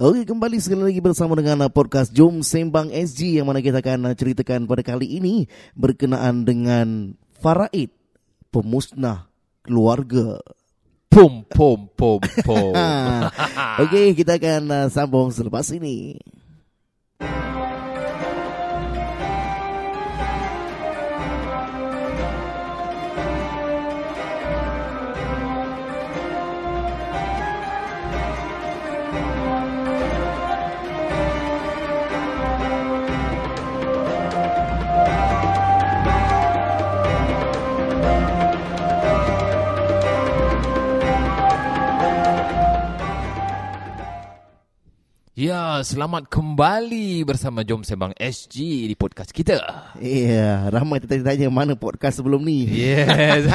Okey, kembali sekali lagi bersama dengan uh, podcast Jom Sembang SG yang mana kita akan uh, ceritakan pada kali ini berkenaan dengan Faraid, pemusnah keluarga. Pom pom pom pom. Okey, kita akan uh, sambung selepas ini. Ya, selamat kembali bersama Jom Sembang SG di podcast kita. Ya, ramai tanya-tanya mana podcast sebelum ni. Yes.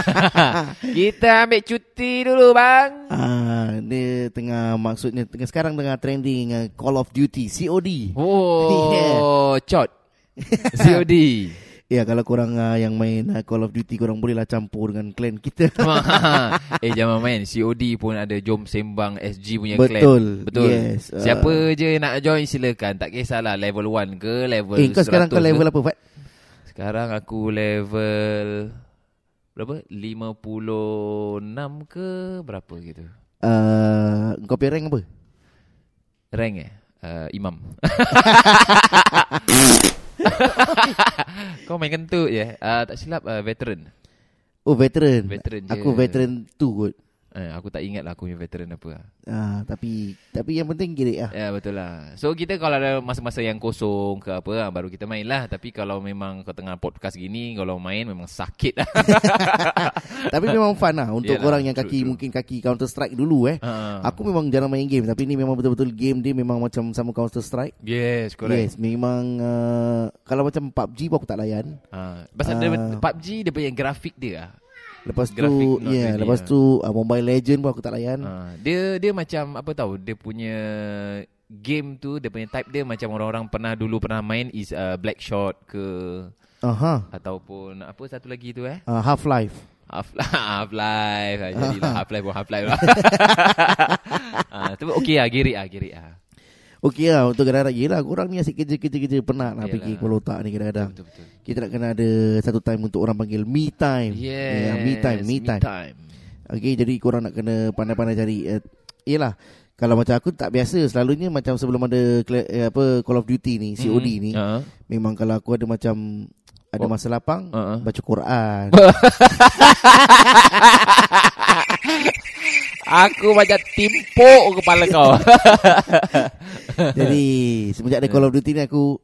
kita ambil cuti dulu, bang. Ah, dia tengah maksudnya tengah sekarang tengah trending uh, Call of Duty COD. Oh, cot. COD. Ya, kalau korang uh, yang main uh, Call of Duty korang bolehlah campur dengan clan kita. eh jangan main COD pun ada Jom Sembang SG punya Betul. clan Betul Yes, uh, Siapa je nak join silakan Tak kisahlah level 1 ke level Eh, kau sekarang 100 kau level ke. apa, Fat? Sekarang aku level Berapa? 56 ke Berapa gitu Uh, kau punya rank apa? Rank eh uh, Imam Kau main kentut je uh, Tak silap uh, veteran Oh, veteran. Veteran je. Aku veteran tu kot. Uh, Aku tak ingat lah aku punya veteran apa Ah, tapi tapi yang penting kira ah. Ya betul lah So kita kalau ada masa-masa yang kosong ke apa ah, Baru kita main lah Tapi kalau memang kau tengah podcast gini Kalau main memang sakit lah tapi memang fun lah untuk Yalah, orang yang kaki true. mungkin kaki Counter Strike dulu eh. uh, Aku memang jarang main game tapi ni memang betul-betul game dia memang macam sama Counter Strike. Yes correct Yes, memang uh, kalau macam PUBG pun aku tak layan. uh, Pasal Ah. dia, PUBG dia punya grafik dia lah Lepas tu ya, yeah, lepas ah. tu uh, Mobile Legend pun aku tak layan. uh, Dia dia macam apa tahu Dia punya game tu Dia punya type dia Macam orang-orang pernah dulu pernah main Is uh, Blackshot ke Aha. Ataupun apa satu lagi tu eh Uh, Half-Life. Half Half Life Jadilah Half Life pun Half Life lah ah, Tapi okey lah Gerik lah Gerik lah Okey lah untuk kadang-kadang Yelah korang ni asyik kerja-kerja-kerja Penat Yelah. fikir kepala otak ni kadang-kadang Betul betul Kita nak kena ada satu time untuk orang panggil me time Yes Ya, Me time, me time time. Okey jadi korang nak kena pandai-pandai cari uh, Yelah kalau macam aku tak biasa Selalunya macam sebelum ada eh, apa Call of Duty ni COD Mhm. ni Ah. Memang kalau aku ada macam Ada Oh. masa lapang ah. Baca Quran Aku macam timpuk kepala kau. Jadi semenjak ada Call of Duty ni aku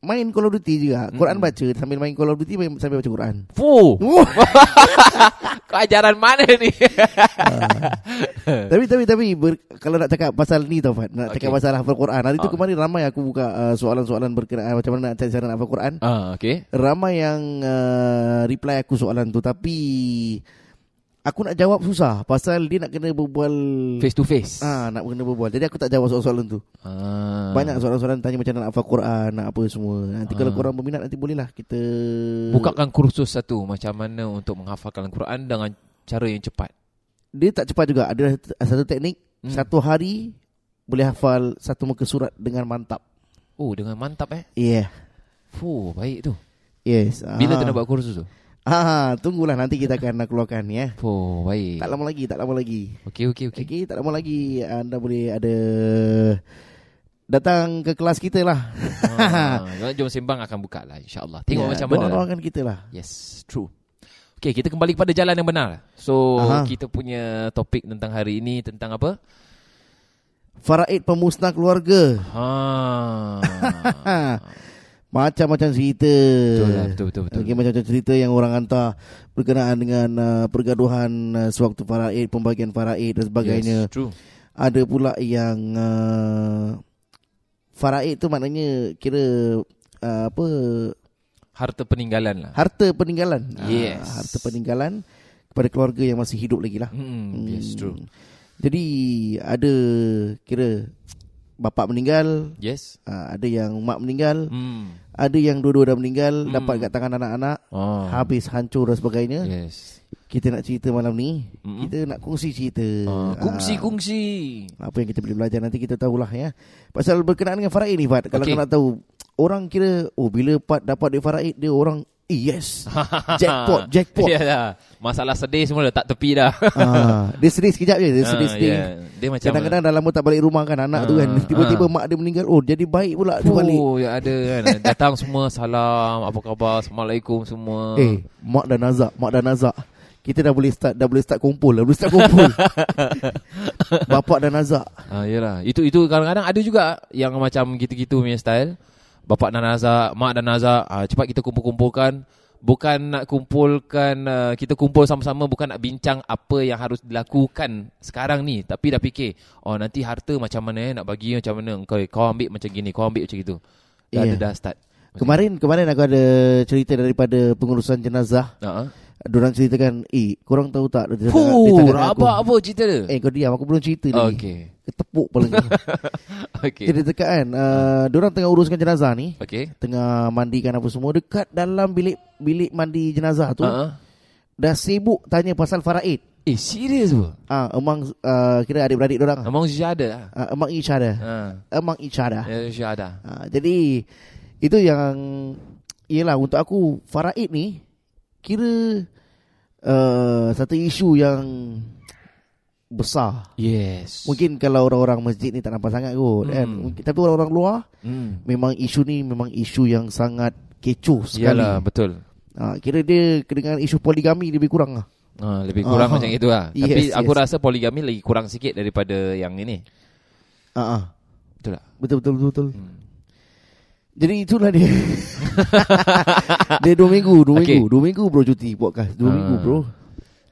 Main Call of Duty juga. Quran baca. Sambil main Call of Duty main, Sambil baca Quran. Fuh. Kau ajaran mana ni? Tapi tapi tapi ber, Kalau nak cakap pasal ni tau Fat Nak cakap Okay. pasal hafal Quran. Hari tu Ah. kemarin ramai aku buka uh, Soalan-soalan berkenaan Macam mana nak cari cara nak hafal Quran. Ah, Okay Ramai yang uh, Reply aku soalan tu. Tapi Aku nak jawab susah Pasal dia nak kena berbual Face to face? Ah, nak kena berbual. Jadi aku tak jawab soalan-soalan tu. Ah. Banyak soalan-soalan Tanya macam nak hafal Quran Nak apa semua. Nanti kalau Ah. korang berminat Nanti bolehlah kita Bukakan kursus satu Macam mana untuk menghafalkan Quran Dengan cara yang cepat. Dia tak cepat juga. Ada satu teknik Hmm. Satu hari Boleh hafal Satu muka surat Dengan mantap. Oh dengan mantap eh? Yeah. Fuh baik tu. Yes Bila ah. tu nak buat kursus tu Ah, tunggulah nanti kita akan nak keluarkan ya. Fuh baik Tak lama lagi, tak lama lagi. Okey okey okey Okey, tak lama lagi anda boleh ada datang ke kelas kita lah. ah, Jom sembang akan buka lah InsyaAllah Tengok Ya, macam mana. Doakan kita lah. Yes, true. Okay, kita kembali kepada jalan yang benar. So, Aha. kita punya topik tentang hari ini tentang apa? Faraid pemusnah keluarga. Ha. Macam-macam cerita. betul lah, betul betul betul. Okey, macam-macam cerita yang orang hantar berkenaan dengan uh, pergaduhan uh, sewaktu faraid, pembagian faraid dan sebagainya. Yes, true. Ada pula yang uh, faraid tu maknanya kira uh, apa Harta peninggalan lah. harta peninggalan. Yes. Ah, harta peninggalan kepada keluarga yang masih hidup lagi lah. Hmm, yes, true. Jadi ada kira bapa meninggal, Yes. ah, ada yang mak meninggal, Hmm. Ada yang dua-dua dah meninggal Hmm. Dapat kat tangan anak-anak Oh. Habis hancur dan sebagainya Yes. Kita nak cerita malam ni Mm-mm. Kita nak kongsi cerita Ah, kongsi Ah, kongsi. Apa yang kita boleh belajar Nanti kita tahulah ya Pasal berkenaan dengan Faraid ni Fat Kalau kau nak tahu Orang kira Oh bila Pat dapat duit Faraid Dia orang Eh yes Jackpot Jackpot Ya dah. Masalah sedih semua dah tak tepi dah. ah, Dia sedih sekejap je Dia sedih Ah, sedih ya. Dia macam Kadang-kadang dah lama tak balik rumah kan Anak tu kan Ah, Tiba-tiba ah. mak dia meninggal Oh jadi baik pula dia balik Oh, ya ada kan. Datang semua salam, apa khabar, assalamualaikum semua. Eh mak dah nazak Mak dah nazak kita dah boleh start dah boleh start kumpul dah boleh start kumpul bapak dah nazak Ah, yalah. Itu itu kadang-kadang ada juga yang macam gitu-gitu punya style. Bapak dan nazak, mak dan nazak, ah, cepat kita kumpul-kumpulkan. Bukan nak kumpulkan uh, kita kumpul sama-sama bukan nak bincang apa yang harus dilakukan sekarang ni tapi dah fikir oh nanti harta macam mana eh nak bagi macam mana kau kau ambil macam gini kau ambil macam gitu dah Yeah. ada dah start kemarin kemarin aku ada cerita daripada pengurusan jenazah Ha. Diorang ceritakan Eh korang tahu tak Dia Fuh, dia tanya aku, apa apa cerita dia? Eh kau diam Aku belum cerita lagi Okey. Ketepuk pala kau Okey. Jadi dekat kan uh, Diorang tengah uruskan jenazah ni Okey. Tengah mandikan apa semua Dekat dalam bilik Bilik mandi jenazah tu Ha. Dah sibuk tanya pasal faraid Eh, serius tu? Ah, Emang uh, Kira adik-beradik diorang ah. Among Syada lah. uh, Emang Isyada Ha. Emang Isyada Ya, Syada. uh, Jadi Itu yang Yelah untuk aku Faraid ni Kira uh, Satu isu yang Besar Yes. Mungkin kalau orang-orang masjid ni tak nampak sangat kot kan. Hmm. Mungkin, tapi orang-orang luar Hmm. memang isu ni memang isu yang sangat kecoh sekali. Yalah, betul. Ha, kira dia dengan isu poligami lebih kurang lah. Ha, lebih kurang Aha. macam itu lah. Yes, Tapi aku yes. rasa poligami lagi kurang sikit daripada yang ini. Ha, ha. Betul tak? Betul betul betul. betul. Hmm. Jadi itulah dia. dia dua minggu, dua Okay. minggu, dua minggu bro cuti podcast. Dua Ah. minggu bro.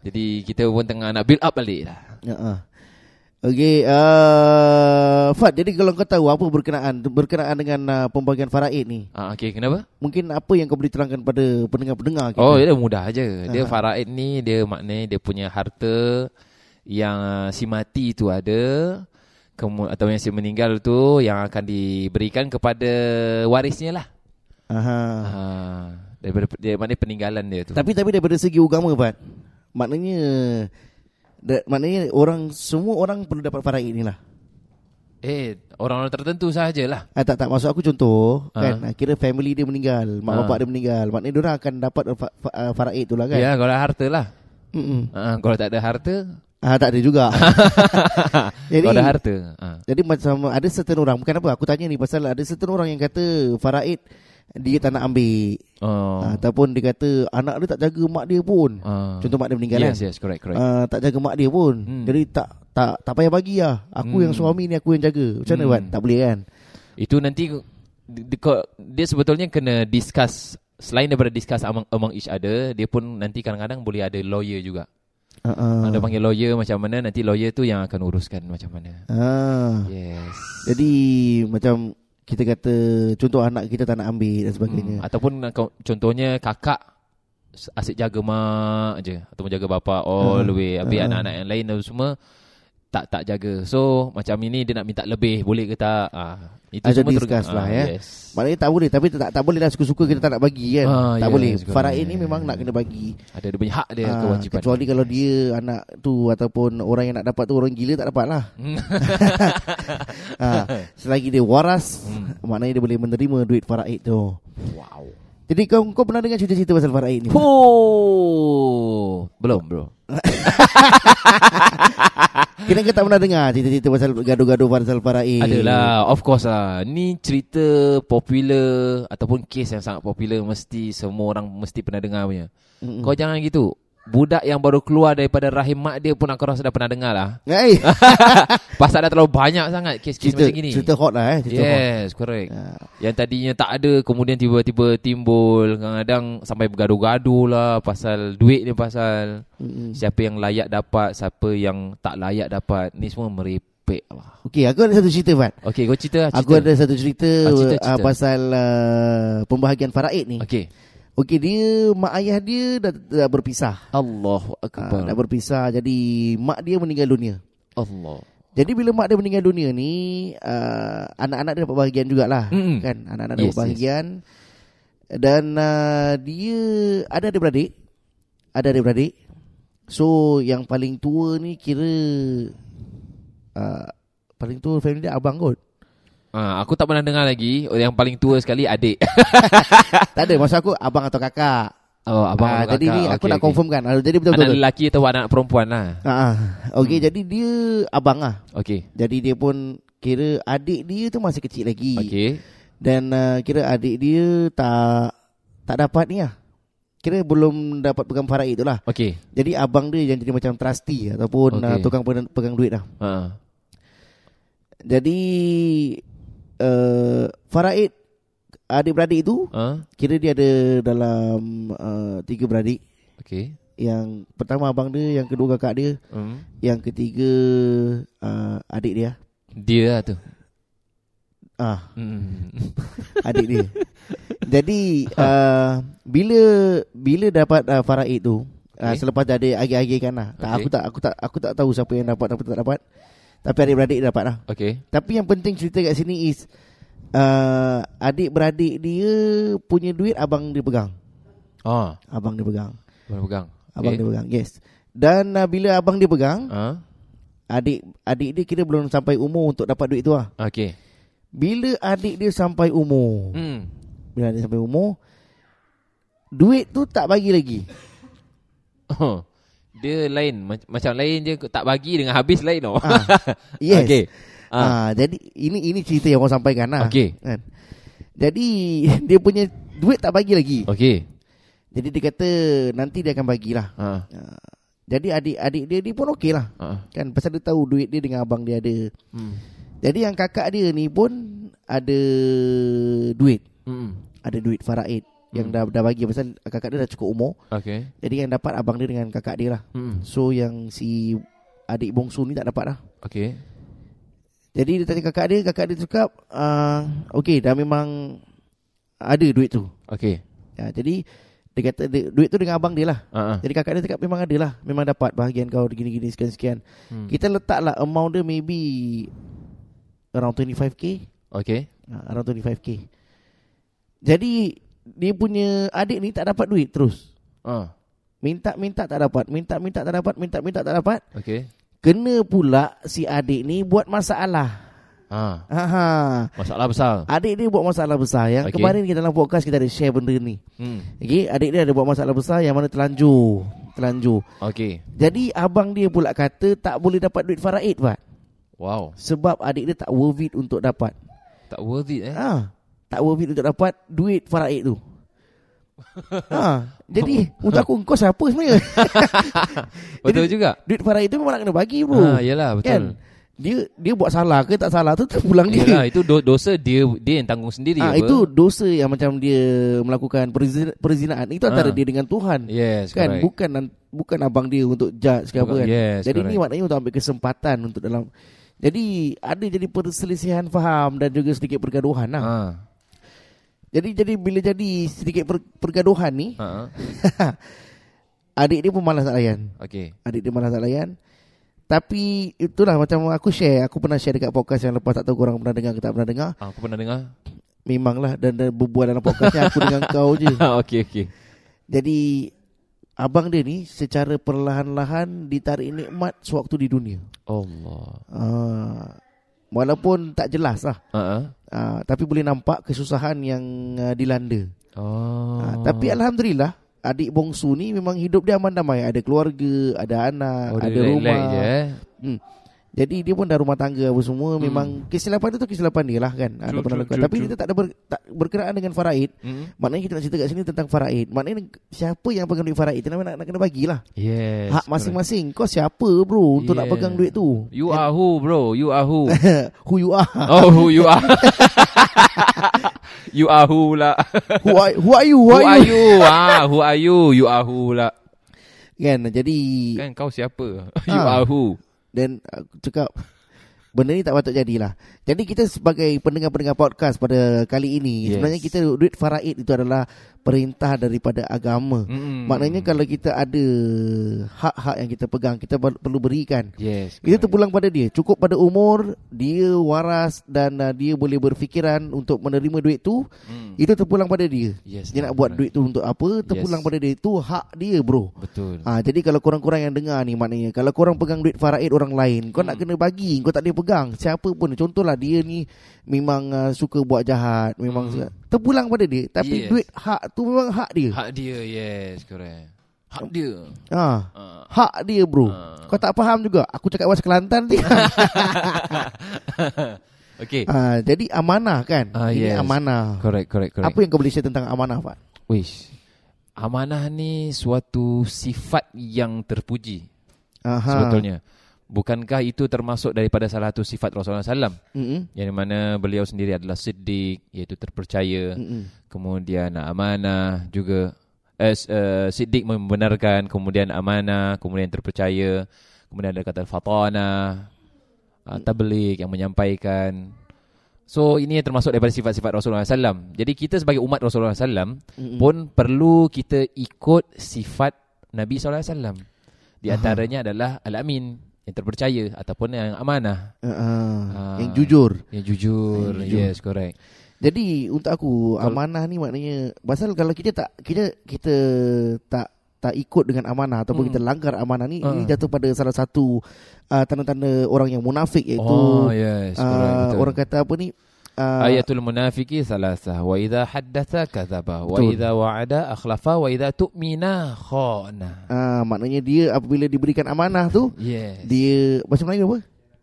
Jadi kita pun tengah nak build up balik lah. Ha, ha. Okay, uh, Fat, jadi kalau kau tahu apa berkenaan berkenaan dengan uh, pembagian faraid ni, Ah, okay, kenapa? mungkin apa yang kau boleh terangkan pada pendengar-pendengar kita? Oh, dia mudah aja. Dia Ah. faraid ni dia maknanya dia punya harta yang uh, si mati tu ada atau yang si meninggal tu yang akan diberikan kepada warisnya lah. Aha. Ha, daripada dia maknanya peninggalan dia tu. Tapi tapi daripada segi agama Pat Maknanya da, Maknanya orang Semua orang perlu dapat faraid ni lah eh, orang-orang tertentu sahajalah. ah, Tak tak maksud aku contoh Ah. kan ah, Kira family dia meninggal Mak Ah. bapak dia meninggal Maknanya orang akan dapat ah, faraid tu lah kan Ya, kalau harta lah. Mm-mm. Ha, kalau tak ada harta, ah, Tak ada juga Jadi ada harta. Ha. Jadi macam Ada certain orang Bukan apa Aku tanya ni Pasal ada certain orang yang kata Faraid Dia tak nak ambil Oh. ah, Ataupun dia kata Anak dia tak jaga mak dia pun Ah. Contoh mak dia meninggal yes, kan yes, correct, correct. uh, tak jaga mak dia pun. Hmm. Jadi tak tak tak payah bagi lah. Aku Hmm. yang suami ni aku yang jaga. Macam mana Hmm. Wan? Tak boleh kan? Itu nanti dia sebetulnya kena discuss selain daripada discuss among, among each other, dia pun nanti kadang-kadang boleh ada lawyer juga. Uh-uh. Ada panggil lawyer macam mana, nanti lawyer tu yang akan uruskan macam mana. Ah. Yes. Jadi macam kita kata contoh anak kita tak nak ambil dan sebagainya. Hmm. Ataupun kau- contohnya kakak asyik jaga mak je ataupun jaga bapa all Ah. the way. Habis Ah. anak-anak yang lain tu semua tak tak jaga. So macam ini dia nak minta lebih, boleh ke tak? Ah, itu Ada semua discuss lah, ya. Yes. Maknanya tak boleh tapi tak tak boleh lah suka-suka kita tak nak bagi kan. Ah, tak yes, boleh. Faraid ni memang nak kena bagi. Ada dia punya hak dia Ah, kewajipan. kecuali kalau dia anak tu ataupun orang yang nak dapat tu orang gila tak dapat lah. Hmm. ah, selagi dia waras Hmm. maknanya dia boleh menerima duit faraid tu. wow. Jadi kau kau pernah dengar cerita-cerita pasal faraid ni? Oh, belum bro. Kira kau tak pernah dengar cerita-cerita pasal gaduh-gaduh pasal faraid. Adalah, of course lah. Ni cerita popular ataupun kes yang sangat popular mesti semua orang mesti pernah dengar punya. Mm-mm. Kau jangan gitu. Budak yang baru keluar daripada rahim mak dia pun aku rasa dah pernah dengar lah. Hey, Pasal dah terlalu banyak sangat kes-kes cerita, macam gini. cerita hot lah eh. Cerita hot. Yes, correct. Ah. Yang tadinya tak ada kemudian tiba-tiba timbul kadang-kadang sampai bergaduh-gaduh lah pasal duit ni pasal Mm-mm. siapa yang layak dapat, siapa yang tak layak dapat. Ni semua merepek lah. Okey, aku ada satu cerita Fat. Okey, kau cerita lah. Aku cerita. ada satu cerita, Ah, cerita, ah, cerita. pasal uh, pembahagian faraid ni. Okey. Okey, dia mak ayah dia dah, dah berpisah. Allahu Ah, akbar. dah berpisah jadi mak dia meninggal dunia. Allah. Jadi bila mak dia meninggal dunia ni uh, anak-anak dia dapat bahagian jugalah Mm-mm. kan anak-anak Yes, dapat bahagian. Dan uh, dia ada adik-beradik. Ada adik-beradik. So yang paling tua ni kira uh, paling tua family dia abang kot. Ah, aku tak pernah dengar lagi yang paling tua sekali adik. tak ada maksud aku abang atau kakak. Oh, abang Ah, atau jadi kakak. ni aku Okey, nak confirmkan. Ah, Jadi betul Anak betul. lelaki atau anak perempuan lah. Ah, okey Hmm. jadi dia abang ah. Okey. Jadi dia pun kira adik dia tu masih kecil lagi. Okey. Dan uh, kira adik dia tak tak dapat ni lah. Kira belum dapat pegang faraid tu lah. Okey. Jadi abang dia yang jadi macam trustee ataupun Okey. uh, tukang pegang, pegang duit lah. Ha. Jadi uh, faraid adik-beradik itu Ha. kira dia ada dalam uh, tiga beradik. Okey. Yang pertama abang dia, yang kedua kakak dia, Hmm. yang ketiga uh, adik dia. Dia lah tu. Ah, Hmm. adik dia. Jadi uh, bila bila dapat uh, faraid tu, okay. uh, selepas dah ada agih-agih kan lah. Tak, Okay. aku tak aku tak aku tak tahu siapa yang dapat apa tak dapat. Tapi adik-beradik dapat lah. Okey. Tapi yang penting cerita kat sini is uh, adik-beradik dia punya duit abang dia pegang. Ah, Abang dia pegang. boleh pegang. Abang dia pegang. Yes. Dan uh, bila abang dia pegang, Ha. adik adik dia kira belum sampai umur untuk dapat duit tu lah. Okey. Bila adik dia sampai umur, Hmm. bila adik sampai umur, duit tu tak bagi lagi. Oh. Dia lain Mac- macam lain je tak bagi dengan habis lain oh. Ah, yes. Okey. Ah. Ah, jadi ini ini cerita yang orang sampaikan lah. Okey. Kan? Jadi dia punya duit tak bagi lagi. Okey. Jadi dia kata nanti dia akan bagilah. Ha. Ah, jadi adik-adik dia dia pun okey lah. Ha. Kan pasal dia tahu duit dia dengan abang dia ada. Hmm. Jadi yang kakak dia ni pun ada duit. Hmm. Ada duit faraid yang Hmm. dah dah bagi pasal kakak dia dah cukup umur. Okey. Jadi yang dapat abang dia dengan kakak dia lah. Hmm. So yang si adik bongsu ni tak dapat lah. Okey. Jadi dia tanya kakak dia, kakak dia cakap, uh, okey dah memang ada duit tu. Okey. Ya, jadi dia kata dia, duit tu dengan abang dia lah. Ah. Jadi kakak dia cakap memang ada lah. Memang dapat bahagian kau gini-gini sekian-sekian. Hmm. Kita letaklah amount dia maybe around 25k. Okey. Uh, around 25k. Jadi dia punya adik ni tak dapat duit terus. Ha. Minta-minta tak dapat, minta-minta tak dapat, minta-minta tak dapat. Okey. Kena pula si adik ni buat masalah. Ha. Ha. Masalah besar. Adik dia buat masalah besar Yang Okey. okay. kemarin kita dalam podcast Kita ada share benda ni Hmm. okay? Adik dia ada buat masalah besar Yang mana telanjur Telanjur Okey. Jadi abang dia pula kata Tak boleh dapat duit faraid Pak Wow. Sebab adik dia tak worth it Untuk dapat Tak worth it eh. ha, Tak worth it untuk dapat Duit faraid tu ha, Jadi Untuk aku Kau siapa sebenarnya Betul Jadi, juga. Duit faraid tu memang nak kena bagi bro Ha, yalah betul. Kan dia dia buat salah ke tak salah tu terpulang dia. Yalah, itu do- dosa dia dia yang tanggung sendiri Ah apa? itu dosa yang macam dia melakukan perzina- perzinaan itu antara Ah. dia dengan Tuhan. Yes, kan correct. bukan bukan abang dia untuk judge ke apa kan. yes, jadi ni correct. maknanya untuk ambil kesempatan untuk dalam jadi ada jadi perselisihan faham dan juga sedikit pergaduhan lah. Ha. Jadi jadi bila jadi sedikit per, pergaduhan ni Ha. adik dia pun malas nak layan. Okey. Adik dia malas nak layan. Tapi itulah macam aku share, aku pernah share dekat podcast yang lepas tak tahu korang pernah dengar ke tak pernah dengar. Ah, aku pernah dengar. Memanglah dan, dan berbual dalam podcastnya aku dengan kau je. okey okey. Jadi abang dia ni secara perlahan-lahan ditarik nikmat sewaktu di dunia. Allah. Uh, walaupun tak jelas lah. Ha. Uh, tapi boleh nampak kesusahan yang uh, dilanda. Oh. Uh, tapi alhamdulillah adik bongsu ni memang hidup dia aman damai. Ada keluarga, ada anak, oh, ada rumah. je eh. Hmm. Jadi dia pun dah rumah tangga apa semua Hmm. Memang kesilapan tu tu kesilapan dia lah kan ada True, pernah lakukan. Tapi true. kita tak ada ber, tak berkenaan dengan faraid Hmm. Maknanya kita nak cerita kat sini tentang faraid Maknanya siapa yang pegang duit faraid Itu nak, nak kena bagilah Yes. Hak masing-masing Kau siapa bro Untuk nak Yeah. pegang duit tu. You are who bro? You are who? Who you are oh, who you are? you are who lah. Who are, who are you Who are you? Ah, who are you? You are who lah. Kan jadi Kan kau siapa? You Ah. are who? Dan aku cakap Benda ni tak patut jadilah. Jadi kita sebagai pendengar-pendengar podcast pada kali ini, Yes. sebenarnya kita duit faraid itu adalah perintah daripada agama. Mm-mm. Maknanya kalau kita ada hak-hak yang kita pegang, kita per- perlu berikan. Yes. Correct. terpulang pada dia. Cukup pada umur, dia waras dan uh, dia boleh berfikiran untuk menerima duit tu, Mm. itu terpulang pada dia. Yes. Dia nak buat correct. duit tu untuk apa, terpulang Yes. pada dia. Itu hak dia, bro. Betul. Ah, jadi kalau korang-korang yang dengar ni maknanya kalau korang pegang duit faraid orang lain, kau nak Hmm. kena bagi, kau tak boleh pegang. Siapa pun contohlah dia ni memang uh, suka buat jahat, memang Hmm. terpulang pada dia. Tapi Yes. duit hak tu memang hak dia. Hak dia, yes, correct. Hak dia. Ah, Ah. hak dia bro. Ah. Kau tak faham juga. Aku cakap bahasa Kelantan ni. okay. ah, jadi amanah kan? Ah, Ini yes. amanah. Correct, correct, correct. Apa yang kau boleh share tentang amanah, Pak? Wish. Amanah ni suatu sifat yang terpuji Aha. sebetulnya. Bukankah itu termasuk daripada salah satu sifat Rasulullah SAW yang mana beliau sendiri adalah siddiq iaitu terpercaya, Mm-mm. kemudian amanah juga eh, eh, siddiq membenarkan, kemudian amanah, kemudian terpercaya, kemudian ada kata fatana, uh, tabligh yang menyampaikan. So ini termasuk daripada sifat-sifat Rasulullah SAW. Jadi kita sebagai umat Rasulullah SAW Mm-mm. pun perlu kita ikut sifat Nabi SAW. Di Aha. antaranya adalah al-amin yang terpercaya ataupun yang amanah, Ah, ah. Ah. yang jujur. yang jujur. Yang jujur. Yes, correct. Jadi untuk aku amanah ni maknanya pasal kalau kita tak kita kita tak tak ikut dengan amanah ataupun Hmm. kita langgar amanah ni ini Ah. jatuh pada salah satu uh, tanda-tanda orang yang munafik iaitu oh, yes, correct. uh, betul. orang kata apa ni uh, Ayatul munafiki salasah wa idza haddatha kadzaba wa idza wa'ada akhlafa wa idza tu'mina khana. uh, maknanya dia apabila diberikan amanah tu Yes. dia bahasa Melayu apa?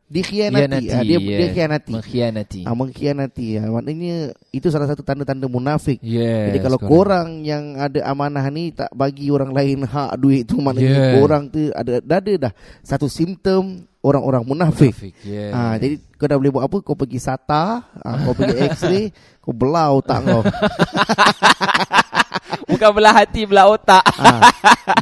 Dikhianati. Khianati, Ah, dia dia yes. khianati. Mengkhianati. Ah, mengkhianati. Ah, maknanya itu salah satu tanda-tanda munafik. Yes. Jadi kalau correct. korang yang ada amanah ni tak bagi orang lain hak duit tu maknanya Yeah. korang tu ada dah ada dah satu simptom orang-orang munafik. Munafik, yes. Ah jadi kau dah boleh buat apa? Kau pergi SATA, ah, kau pergi X-ray, kau belau otak kau. bukan belah hati belah otak. ah,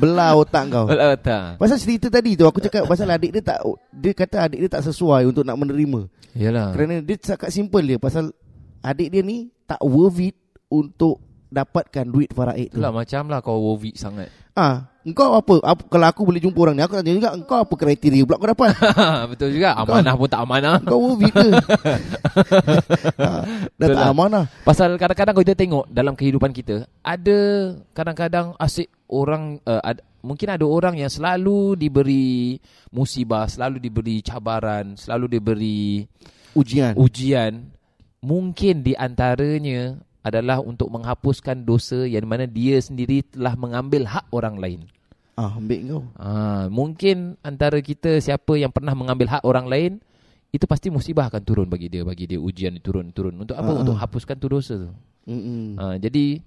belau otak kau. Belah otak. Pasal cerita tadi tu aku cakap pasal adik dia tak dia kata adik dia tak sesuai untuk nak menerima. Yalah. Kerana dia cakap simple dia pasal adik dia ni tak worth it untuk dapatkan duit faraid tu. Itulah macam lah kau worth it sangat. Ah, engkau apa, apa kalau aku boleh jumpa orang ni aku tanya juga engkau apa kriteria pula kau dapat? Betul juga. Amanah pun tak amanah. Kau worth it ke? ha, dah Betul tak lah. amanah. Pasal kadang-kadang kalau kita tengok dalam kehidupan kita, ada kadang-kadang asyik orang, uh, ad, mungkin ada orang yang selalu diberi musibah, selalu diberi cabaran, selalu diberi Ujian. ujian. Mungkin di antaranya adalah untuk menghapuskan dosa yang mana dia sendiri telah mengambil hak orang lain. Ah, ambil kau. Ah, mungkin antara kita siapa yang pernah mengambil hak orang lain itu pasti musibah akan turun bagi dia, bagi dia ujian ni turun turun. Untuk apa? Ah, Untuk ah. hapuskan tu dosa tu. Mm-mm. Ah, jadi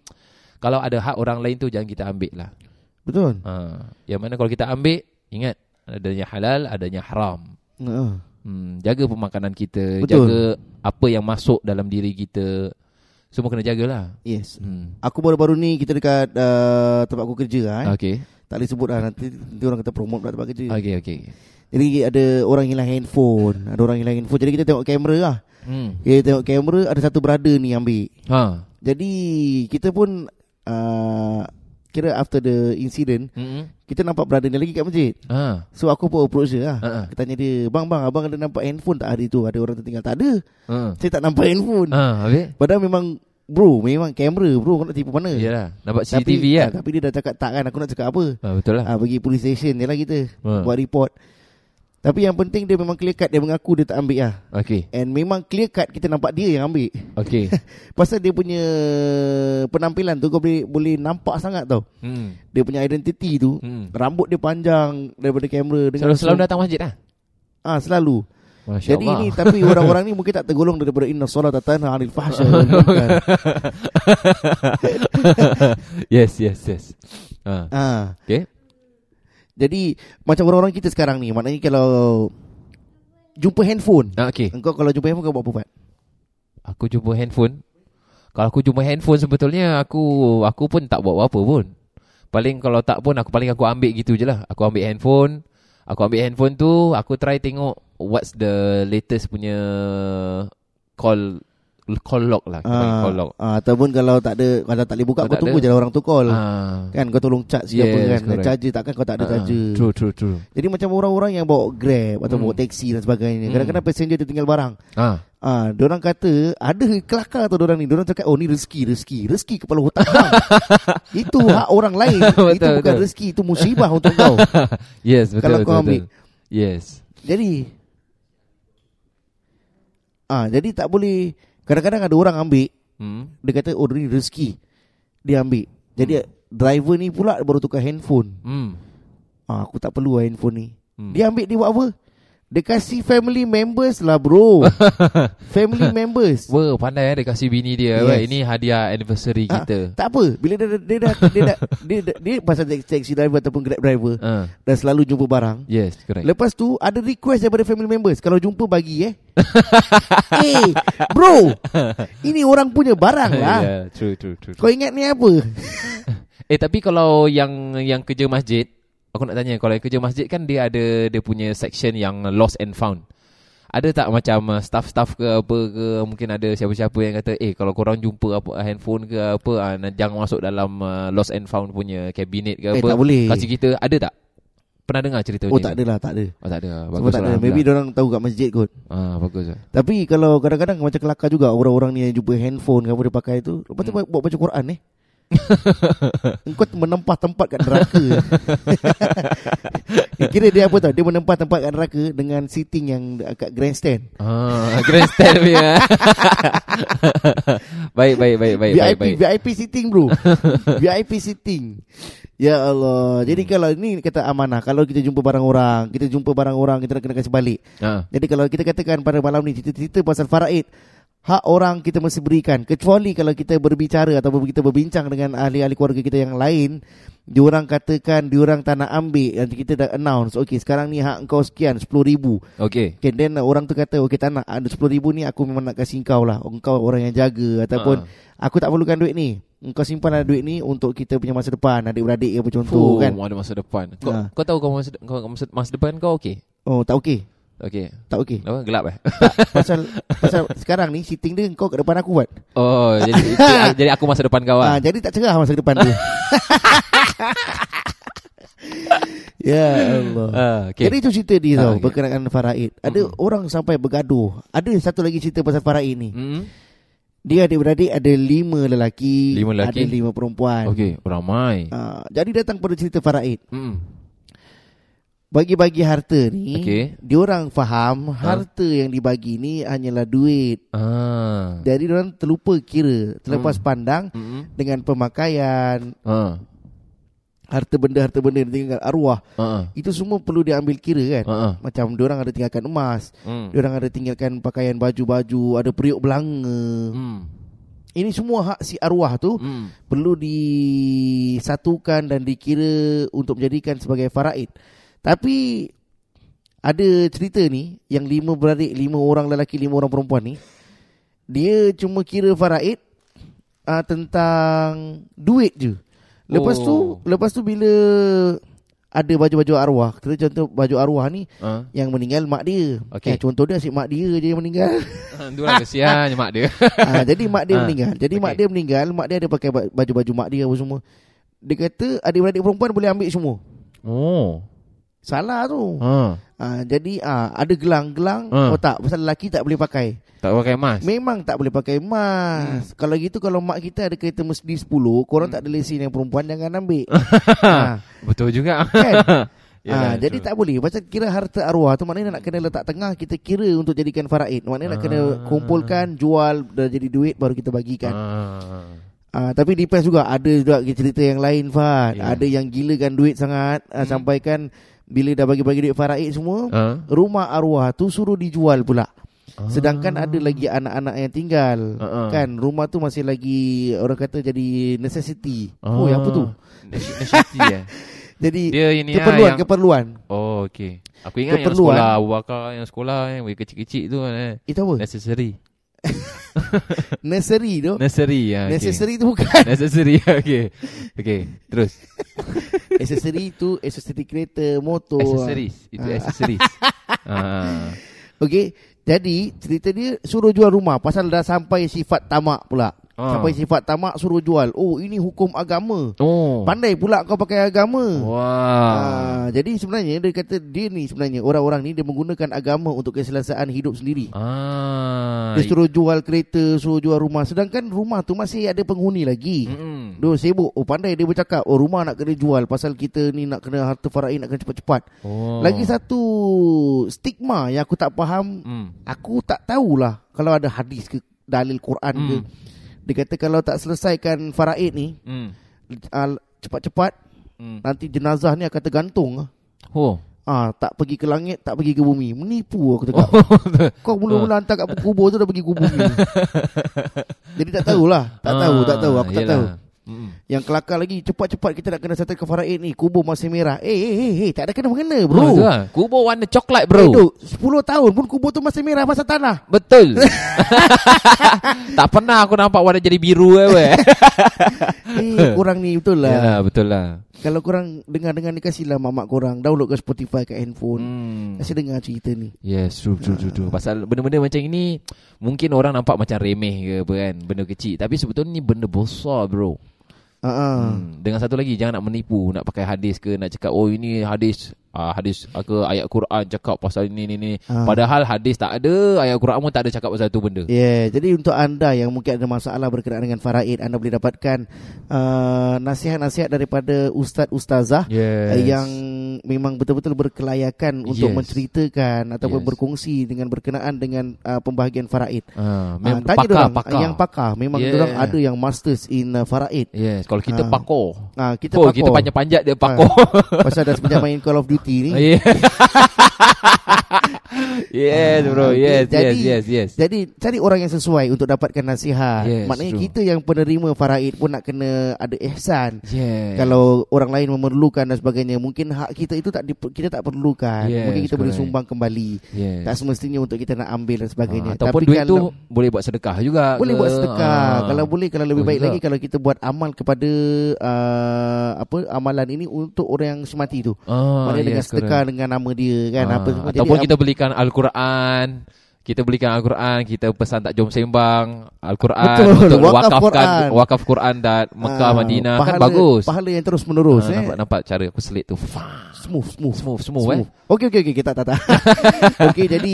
kalau ada hak orang lain tu jangan kita ambil lah. Betul. Ah, yang mana kalau kita ambil, ingat adanya halal, adanya haram. Ha. Hmm, jaga pemakanan kita, Betul. jaga apa yang masuk dalam diri kita. Semua kena jagalah. Yes. Hmm. Aku baru-baru ni kita dekat uh, tempat aku kerja lah, eh. Tak boleh sebut lah nanti, nanti orang kata promote pula tempat kerja. Okey, okey. Jadi ada orang hilang handphone, ada orang hilang handphone. Jadi kita tengok kamera lah. Hmm. Kita tengok kamera ada satu brother ni ambil. Ha. Jadi kita pun uh, kira after the incident Hmm. kita nampak brother ni lagi kat masjid. Ha. So aku pun approach dia lah. Kita tanya dia, "Bang, bang, abang ada nampak handphone tak hari tu? Ada orang tertinggal?" Tak ada. Ha. Saya tak nampak handphone. Ha, habis? Padahal memang bro, memang kamera bro, kau nak tipu mana? Yalah, nampak Tapi, CCTV kan? ah, tapi dia dah cakap tak kan, aku nak cakap apa? Ha, betul lah. Ah, pergi police station je lah kita. Ha. Buat report. Tapi yang penting dia memang clear cut dia mengaku dia tak ambil lah. Okey. And memang clear cut kita nampak dia yang ambil. Okey. Pasal dia punya penampilan tu kau boleh boleh nampak sangat tau. hmm. Dia punya identiti tu. Hmm. Rambut dia panjang daripada kamera dengan Selalu selalu datang masjid lah. Ah selalu. Masya Jadi Allah. ini tapi orang-orang ni mungkin tak tergolong daripada inna solat tanha 'anil fahsya yes, yes, yes. Ha. Ah. Okey. Jadi macam orang-orang kita sekarang ni maknanya kalau jumpa handphone. Ha, okey. Engkau kalau jumpa handphone kau buat apa Pat? Aku jumpa handphone. Kalau aku jumpa handphone sebetulnya aku aku pun tak buat apa pun. Paling kalau tak pun aku paling aku ambil gitu je lah. Aku ambil handphone. Aku ambil handphone tu, aku try tengok what's the latest punya call call log lah. Kita Ah, call log. ah, ataupun kalau tak ada kalau tak boleh buka kau tak tunggu ada. je lah orang tu call. Ah. Kan kau tolong charge yes, apa Yes, kan. correct. Charger takkan kau tak ada Ah, charger. True, true, true. Jadi macam orang-orang yang bawa Grab atau Hmm. bawa taksi dan sebagainya. Hmm. Kadang-kadang passenger dia tinggal barang. Ah. Ah, orang kata ada kelakar tu orang ni. Orang cakap oh ni rezeki, rezeki, rezeki kepala otak bang. itu hak orang lain. Betul, itu bukan betul. rezeki, itu musibah untuk kau. Yes, betul, Kalau betul, kau betul. ambil. Yes. Jadi ah, jadi tak boleh kadang-kadang ada orang ambil Hmm. dia kata oh ni rezeki. Dia ambil. Jadi driver ni pula baru tukar handphone. Hmm. Ah, aku tak perlu lah handphone ni. Hmm. Dia ambil dia buat apa? Dia kasih family members lah bro. family members. Wah, pandai eh dia kasih bini dia. Yes. Ini hadiah anniversary Ah, kita. tak apa. Bila dia dia dah dia dah dia, dia, dia pasal taxi driver ataupun grab driver Ah. dah selalu jumpa barang. Yes, correct. Lepas tu ada request daripada family members kalau jumpa bagi eh. eh, bro. Ini orang punya barang lah. yeah, true, true, true. Kau ingat ni apa? Eh tapi kalau yang yang kerja masjid, aku nak tanya kalau kerja masjid kan dia ada dia punya section yang lost and found. Ada tak macam uh, staff-staff ke apa ke mungkin ada siapa-siapa yang kata eh kalau korang jumpa apa handphone ke apa uh, jangan masuk dalam uh, lost and found punya cabinet ke Eh, apa. tak boleh. Kasih kita ada tak? Pernah dengar cerita Oh tak ni? ada lah, tak ada. Oh tak ada. Bagus tak lah, ada. Maybe Alhamdulillah. orang tahu kat masjid kot. Ah bagus lah. Tapi kalau kadang-kadang macam kelakar juga orang-orang ni yang jumpa handphone ke apa dia pakai tu. Lepas tu Hmm. buat baca Quran eh. Engkau menempah tempat kat neraka. Kira dia apa tau? Dia menempah tempat kat neraka dengan seating yang kat grandstand. Ah, grandstand punya. baik, baik, baik, baik, baik, VIP baik. VIP seating bro. VIP seating. Ya Allah. Jadi Hmm. kalau ni kata amanah, kalau kita jumpa barang orang, kita jumpa barang orang, kita nak kena kasih balik. Ah. Jadi kalau kita katakan pada malam ni cerita-cerita pasal faraid, hak orang kita mesti berikan. Kecuali kalau kita berbicara ataupun kita berbincang dengan ahli-ahli keluarga kita yang lain, diorang katakan diorang tak nak ambil nanti kita dah announce, okey sekarang ni hak engkau sekian 10,000. Okay. Okay, then orang tu kata okey tak nak ada 10,000 ni aku memang nak kasih engkau lah. Engkau orang yang jaga ataupun Ah. aku tak perlukan duit ni. Engkau simpan duit ni untuk kita punya masa depan, adik-beradik apa contoh Fuh, kan. ada masa depan. Kau, Ah. kau tahu kau masa, kau masa, masa depan kau okey? Oh, tak okey. Okey. Tak okey. Apa gelap eh? Pasal pasal sekarang ni sitting dia kau kat depan aku buat. Oh, jadi jadi- jadi aku masa depan kau Ah, ah. jadi tak cerah masa depan tu. ya Allah. Ah, Okay. Jadi itu cerita dia Ah, tau okey. berkenaan faraid. Ada Mm-mm. orang sampai bergaduh. Ada satu lagi cerita pasal faraid ni. Hmm. Dia adik-beradik ada lima lelaki, Lima lelaki? ada lima perempuan. Okey, ramai. Ah, jadi datang pada cerita faraid. Hmm. Bagi-bagi harta ni, Okey. diorang faham harta yang dibagi ni hanyalah duit. Ah. Jadi diorang terlupa kira, terlepas Hmm. pandang Hmm. dengan pemakaian, Ah. harta benda yang tinggal arwah. Ah. Itu semua perlu diambil kira kan. Ah. Macam diorang ada tinggalkan emas, Hmm. diorang ada tinggalkan pakaian baju-baju, ada periuk belanga. Hmm. Ini semua hak si arwah tu Hmm. perlu disatukan dan dikira untuk menjadikan sebagai faraid. Tapi ada cerita ni yang lima beradik, lima orang lelaki, lima orang perempuan ni, dia cuma kira faraid uh, tentang duit je. Lepas tu, Oh. lepas tu bila ada baju-baju arwah, kita contoh baju arwah ni Ah. yang meninggal mak dia. Okey. Eh, contoh dia asyik mak dia je yang meninggal. Tu lah kesian mak dia. ah, jadi mak dia Ah, meninggal. Jadi mak okey. dia meninggal, mak dia ada pakai ba- baju-baju mak dia apa semua. Dia kata adik-beradik perempuan boleh ambil semua. Oh. Salah tu. Ha. Ah, jadi ah, ada gelang-gelang, Ah. oh tak, pasal lelaki tak boleh pakai. Tak pakai emas. Memang tak boleh pakai emas. Kalau gitu kalau mak kita ada kereta Mercedes 10, korang tak ada lesen yang perempuan jangan ambil. ah, Betul juga. kan? Yalah, ah, jadi true. tak boleh. Pasal kira harta arwah tu maknanya nak kena letak tengah kita kira untuk jadikan faraid. Maknanya nak kena Ah. kumpulkan, jual dah jadi duit baru kita bagikan. Ah. Ah, tapi depends juga ada juga cerita yang lain Fahad. Ya. Ada yang gilakan duit sangat ah, Hmm. sampaikan bila dah bagi-bagi duit faraid semua, Ah. rumah arwah tu suruh dijual pula. Ah. Sedangkan ada lagi anak-anak yang tinggal. Ah. Kan rumah tu masih lagi orang kata jadi necessity. Ah. Oh, yang apa tu? Nasiti eh. Jadi Dia ini keperluan, ah, yang keperluan. Oh okey. Aku ingat yang Keperluan. sekolah Abu Bakar yang sekolah yang kecil-kecil tu kan eh. Itu apa? Necessary. Nursery tu. Necessary ya. Okay. Necessary tu bukan. Necessary okey. Okey, terus. accessory tu accessory kereta, motor. Accessories. Itu Ah. accessories. ah. Okey, jadi cerita dia suruh jual rumah pasal dah sampai sifat tamak pula. Ah. Sampai sifat tamak suruh jual. Oh, ini hukum agama. Oh. Pandai pula kau pakai agama. Wah. Ah, jadi sebenarnya dia kata dia ni sebenarnya orang-orang ni dia menggunakan agama untuk keselesaan hidup sendiri. Ah. Dia suruh jual kereta, suruh jual rumah sedangkan rumah tu masih ada penghuni lagi. Mm-mm. Dia sibuk. Oh pandai dia bercakap, oh rumah nak kena jual pasal kita ni nak kena harta faraid nak kena cepat-cepat. Oh. Lagi satu stigma yang aku tak faham, Hmm. aku tak tahulah kalau ada hadis ke dalil Quran ke. Dia kata kalau tak selesaikan faraid ni Hmm. ah, cepat-cepat Hmm. nanti jenazah ni akan tergantung. Oh. Ah, tak pergi ke langit, tak pergi ke bumi. Menipu aku cakap. Oh. Kau mula-mula hantar kat kubur tu dah pergi ke bumi. Jadi tak tahulah. Tak tahu, tak tahu. Aku tak Ah, tahu. Yang kelakar lagi Cepat-cepat kita nak kena settlekan faraid ni Kubur masih merah Eh eh eh, eh Tak ada kena-mengena Bro. bro Oh, lah. Kubur warna coklat Eh, bro. duk, 10 tahun pun kubur tu masih merah Pasal tanah Betul. tak pernah aku nampak warna jadi biru eh. weh. Eh kurang ni betul lah Yalah, betul lah. Kalau korang dengar-dengar ni Kasihlah mak-mak korang Download ke Spotify kat handphone Hmm. Kasih dengar cerita ni Yes, true, true, true, true. Pasal benda-benda macam ini mungkin orang nampak macam remeh ke apa kan, benda kecil. Tapi sebetulnya ni benda besar, bro. Uh-uh. Hmm. Dengan satu lagi jangan nak menipu, nak pakai hadis ke, nak cakap oh ini hadis uh, hadis ke ayat Quran cakap pasal ini ni ni. Ah. Padahal hadis tak ada, ayat Quran pun tak ada cakap pasal tu benda. Yeah, jadi untuk anda yang mungkin ada masalah berkenaan dengan faraid, anda boleh dapatkan uh, nasihat-nasihat daripada ustaz-ustazah Yes. yes. yang memang betul-betul berkelayakan untuk Yes. menceritakan ataupun Yes. berkongsi dengan berkenaan dengan uh, pembahagian faraid. Ah, Ah, memang tanya pakar, dorang, pakar. yang pakar memang Yeah. ada yang masters in uh, faraid. Yes, kalau kita Ah. pakar. Ah kita oh, pakar. kita panjat-panjat dia pakar. Pasal dah semenjak main Call of Duty ni. Yeah. yes, bro. Ah, okay. Yes, Jadi- yes, yes, yes. Jadi cari orang yang sesuai untuk dapatkan nasihat. Yes, Maknanya true. kita yang penerima faraid pun nak kena ada ihsan. Yes. Kalau orang lain memerlukan dan sebagainya, mungkin hak kita itu tak kita tak perlukan. Yes, mungkin kita boleh sumbang kembali. yes. Tak semestinya untuk kita nak ambil dan sebagainya. Ah, ataupun duit kalau, tu boleh buat sedekah juga. boleh ke? buat sedekah. Ah. Kalau boleh kalau lebih Boleh baik juga. lagi kalau kita buat amal kepada uh, apa amalan ini untuk orang yang semati tu. ah, dengan yes, sedekah correct. dengan nama dia kan Ah, apa semua. ataupun Jadi, kita belikan al-Quran. Kita belikan Al-Quran, kita pesan tak jom sembang Al-Quran Betul, untuk wakaf wakafkan Quran. wakaf Quran dan Mekah ah, Madinah kan pahala- bagus. Pahala yang terus menerus Ah, eh. nampak nampak cara aku selit tu. Fah. Smooth, smooth. Smooth, smooth, eh. Okey okey okey kita tak tak. okey jadi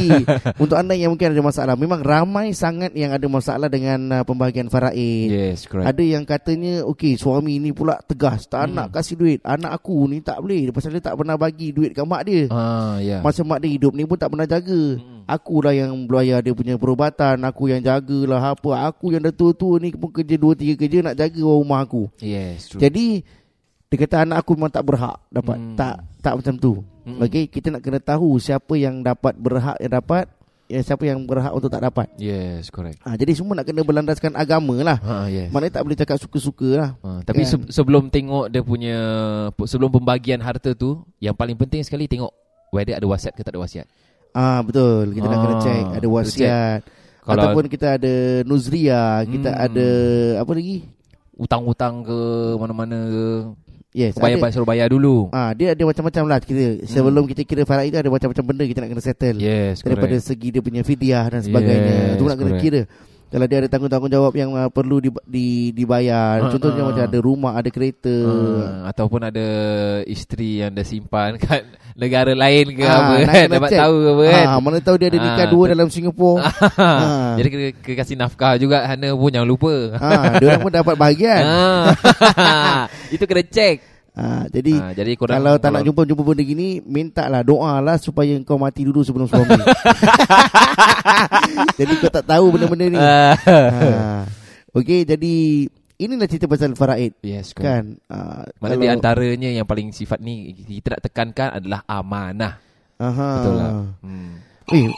untuk anda yang mungkin ada masalah, memang ramai sangat yang ada masalah dengan uh, pembahagian faraid. Yes, correct. Ada yang katanya okey suami ni pula tegas, tak Hmm. nak kasih duit. Anak aku ni tak boleh pasal dia tak pernah bagi duit kat mak dia. Ah, ya. Masa mak dia hidup ni pun tak pernah jaga. Hmm. Aku lah yang bayar dia punya perubatan, aku yang jagalah apa. Aku yang dah tua-tua ni pun kerja 2 3 kerja nak jaga orang rumah aku. Yes, true. Jadi dia kata anak aku memang tak berhak dapat. Hmm. Tak tak macam tu. Hmm. Okey, kita nak kena tahu siapa yang dapat berhak yang dapat, ya siapa yang berhak untuk tak dapat. Yes, correct. Ha, jadi semua nak kena berlandaskan agama lah. Ha, yes. Maknanya tak boleh cakap suka-suka lah. Ha, tapi Kan? se- sebelum tengok dia punya sebelum pembagian harta tu, yang paling penting sekali tengok whether ada wasiat ke tak ada wasiat. Ah betul. Kita nak kena Ah, check ada wasiat Kalau ataupun kita ada nuzria, kita Hmm. ada apa lagi? utang-utang ke mana-mana ke, Yes, bayar ada. suruh bayar dulu. Ah dia ada macam-macam lah kita. Sebelum kita kira faraid itu ada macam-macam benda kita nak kena settle. Yes, daripada correct. segi dia punya fidyah dan sebagainya. Yes, Itu nak kena correct. kira. Kalau dia ada tanggungjawab yang uh, perlu di, di, dibayar. Ah, Contohnya ah. macam ada rumah, ada kereta. Ah, ataupun ada isteri yang dah simpan kat negara lain ke Ah, apa nak kan dapat check. tahu ke apa kan. Ah, mana tahu dia ada nikah Ah, dua dalam Singapura. Ah. Jadi kena, kena kasih nafkah juga sana pun jangan lupa. ah, dia orang pun dapat bahagian. Ah. Itu kena check. Ah, jadi Ah, jadi korang kalau tak nak jumpa-jumpa benda gini, minta lah doa lah supaya kau mati dulu sebelum suami. jadi kau tak tahu benda-benda ni. Ah. ah. Okey, jadi inilah cerita pasal faraid. Yes, kan. Kan? Ah, Mana di antaranya yang paling sifat ni kita nak tekankan adalah amanah. Aha. Betul lah. Hmm. Eh.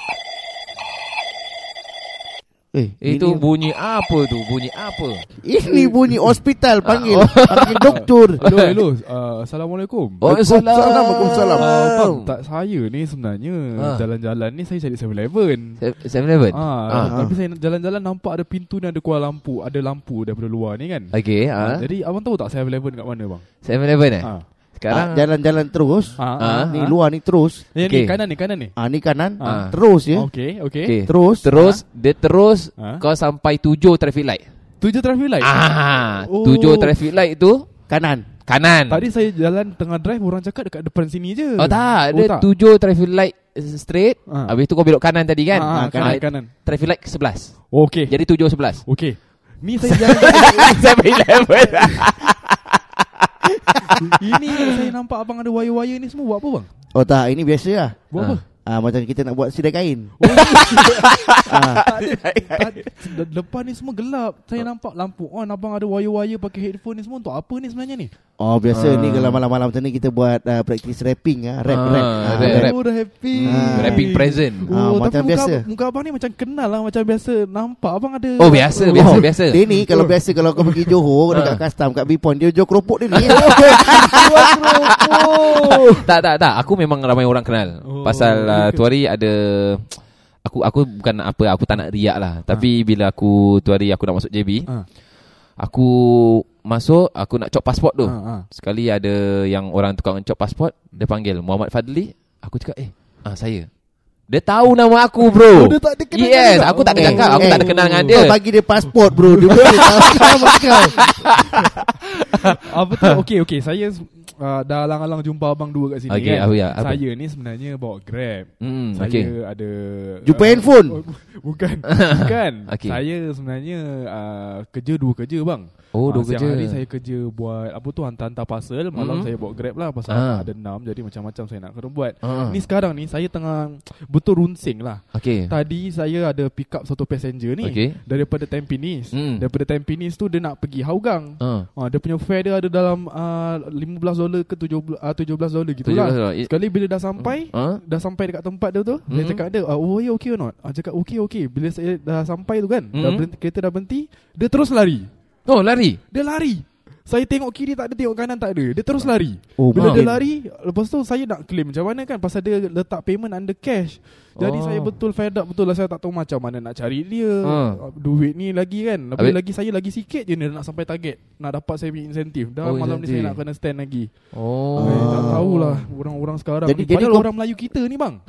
Eh, Itu ini, bunyi apa tu? Bunyi apa? ini bunyi hospital panggil. Ah, oh. panggil doktor. Hello, hello. Uh, Assalamualaikum. Waalaikumsalam, Waalaikumsalam. Uh, bang, tak saya ni sebenarnya Ah. jalan-jalan ni saya cari 7-Eleven. 7-Eleven? Ah, Ah. tapi saya jalan-jalan nampak ada pintu ni ada kuala lampu, ada lampu daripada luar ni kan. Okay, Ah, ah. jadi abang tahu tak 7-Eleven kat mana bang? 7-Eleven eh? Ah. Sekarang ah, jalan-jalan terus. Ah, Ah, ni luar ni terus. Yang Okey. ni kanan ni, kanan ni. Ah ni kanan. Ah. Terus ya. Okey, okey. okay. Terus. Terus dia terus Ah. kau sampai tujuh traffic light. Tujuh traffic light. Ah, Oh. tujuh traffic light tu Kanan. kanan. Tadi saya jalan tengah drive orang cakap dekat depan sini je. Oh tak, Oh, dia tujuh traffic light straight. Ah. Habis tu kau belok kanan tadi kan? Ah, Ah, kanan, Ah, kanan. Traffic light ke sebelas. Okey. Jadi tujuh sebelas. Okey. Ni saya jalan Seven Eleven. Ini saya nampak abang ada wire-wire ni semua buat apa bang? Oh tak, ini biasa lah. Buat Ah. apa? Ah macam kita nak buat sidai kain. Oh, ah. de- depan ni semua gelap. Saya nampak lampu on abang ada wire-wire pakai headphone ni semua untuk apa ni sebenarnya ni? Oh biasa Ah. ni kalau malam-malam macam ni kita buat uh, practice rapping ah, rap Ah, rap. rap, rap. Oh dah happy. Ah. Rapping present. Oh, Ah, tapi macam muka, biasa. muka abang ni macam kenal lah macam biasa. Nampak abang ada Oh biasa, biasa, biasa. Dia ni kalau biasa kalau kau pergi Johor dekat Ah. custom kat Bipon dia jual keropok dia ni. tak tak tak aku memang ramai orang kenal Oh, pasal uh, ke? tuari ada aku aku bukan apa aku tak nak riak lah tapi bila aku tuari aku nak masuk JB Ah. aku masuk aku nak cop pasport tu Ah, ah. sekali ada yang orang tukang cop pasport dia panggil Muhammad Fadli aku cakap eh ah saya dia tahu nama aku bro Oh, dia tak ada kenal yes aku tak ada Eh, cakap aku eh, tak ada kenal dengan dia Kau bagi dia pasport bro. Dia mesti tahu nama kau. Ah betul. Okey okey saya uh, dah alang-alang jumpa abang dua kat sini Okey, kan. apa ya, apa? Saya ni sebenarnya bawa Grab. hmm, Saya okay. ada Jumpa ah, handphone? oh, Bukan Bukan Okey. Saya sebenarnya uh, Kerja dua kerja bang oh dua siang kerja hari saya kerja buat Apa tu Hantar-hantar parcel Malam Mhm. saya bawa grab lah Pasal Ah. ada enam Jadi macam-macam saya nak kena buat Ah. Ni sekarang ni Saya tengah Betul runsing lah okay. Tadi saya ada pick up Satu passenger ni Okey. Daripada Tampines Hmm. Daripada Tampines tu Dia nak pergi Hougang Ah. Ah, dia punya fare dia ada dalam uh, 15 dolar ke 17 uh, 17 dolar gitu 17 lah. dolar. I- Sekali bila dah sampai, Ah. dah sampai dekat tempat dia tu, saya Mhm. cakap dia, "Oh, you okay or not?" Ah cakap, "Okay, okay." Bila saya dah sampai tu kan, dah Mhm. berhenti, kereta dah berhenti, dia terus lari. Oh lari Dia lari. Saya tengok kiri tak ada, tengok kanan tak ada. Dia terus lari. Oh, Bila Ah. dia lari, lepas tu saya nak claim macam mana kan pasal dia letak payment under cash. Jadi Oh. saya betul fed up betul lah saya tak tahu macam mana nak cari dia. Ah. Duit ni lagi kan. Lebih Habis- lagi saya lagi sikit je ni nak sampai target. Nak dapat saya punya insentif. Dah Oh, malam ni insentif. saya nak kena stand lagi. Oh. Oh. tak tahulah orang-orang sekarang Jadi- ni. jadi Padahal orang Melayu kita ni bang.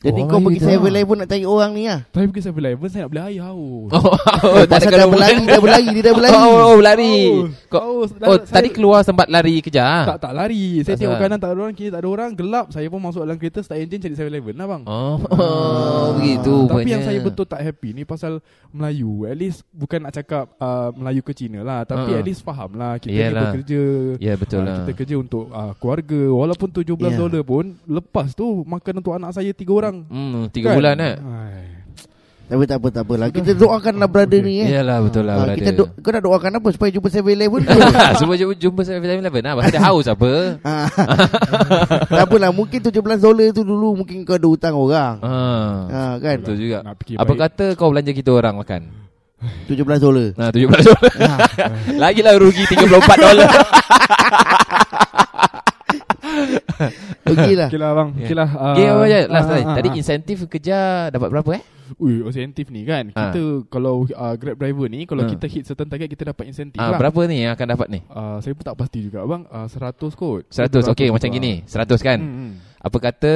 Jadi Oh, kau pergi iya. 7-Eleven nak cari orang ni lah. Saya pergi 7-Eleven saya nak beli air haus. Oh, oh, tak ada Pasal dah berlari, dah berlari, dia dah berlari. Oh, oh, berlari. Haus. Kau, Haus. oh, Saya- tadi keluar sempat lari kejar. Tak tak lari. Saya Tak tengok salah. kanan tak ada orang, kiri tak ada orang, gelap. Saya pun masuk dalam kereta start engine cari 7-Eleven lah bang. Oh, oh begitu Ah, Tapi rupanya. yang saya betul tak happy ni pasal Melayu. At least bukan nak cakap uh, Melayu ke Cina lah, tapi Ah. at least faham lah kita Yalah. ni bekerja. Ya betul Ah, lah. Kita kerja untuk uh, keluarga Walaupun 17 Ya. dolar pun Lepas tu Makan untuk anak saya tiga orang Hmm, tiga Kan? bulan eh. Tapi tak apa, tak apa lah. Kita doakanlah brother Okay. ni eh. Iyalah betul lah Ah, brother. kita do- kau nak doakan apa supaya jumpa 7-Eleven ke? Semua jumpa, jumpa 7-Eleven lah. Pasal dia haus apa. Ah. tak apalah, mungkin 17 dolar tu dulu mungkin kau ada hutang orang. Ah, Ah, kan? betul juga. Apa baik. kata kau belanja kita orang makan? 17 dolar. Nah, 17 dolar. Ah. Lagilah rugi 34 dolar. Okey lah. Okay lah bang Ya. Okay lah uh, Okay, apa je? Last tadi. ah, Tadi ah. insentif kerja dapat berapa eh? Ui, insentif ni kan Ah. Kita kalau uh, Grab driver ni Kalau Ah. kita hit certain target Kita dapat insentif Ah, lah berapa ni yang akan dapat ni? uh, Saya pun tak pasti juga bang uh, 100 kot 100. Okey, macam gini. 100 kan? hmm, hmm. Apa kata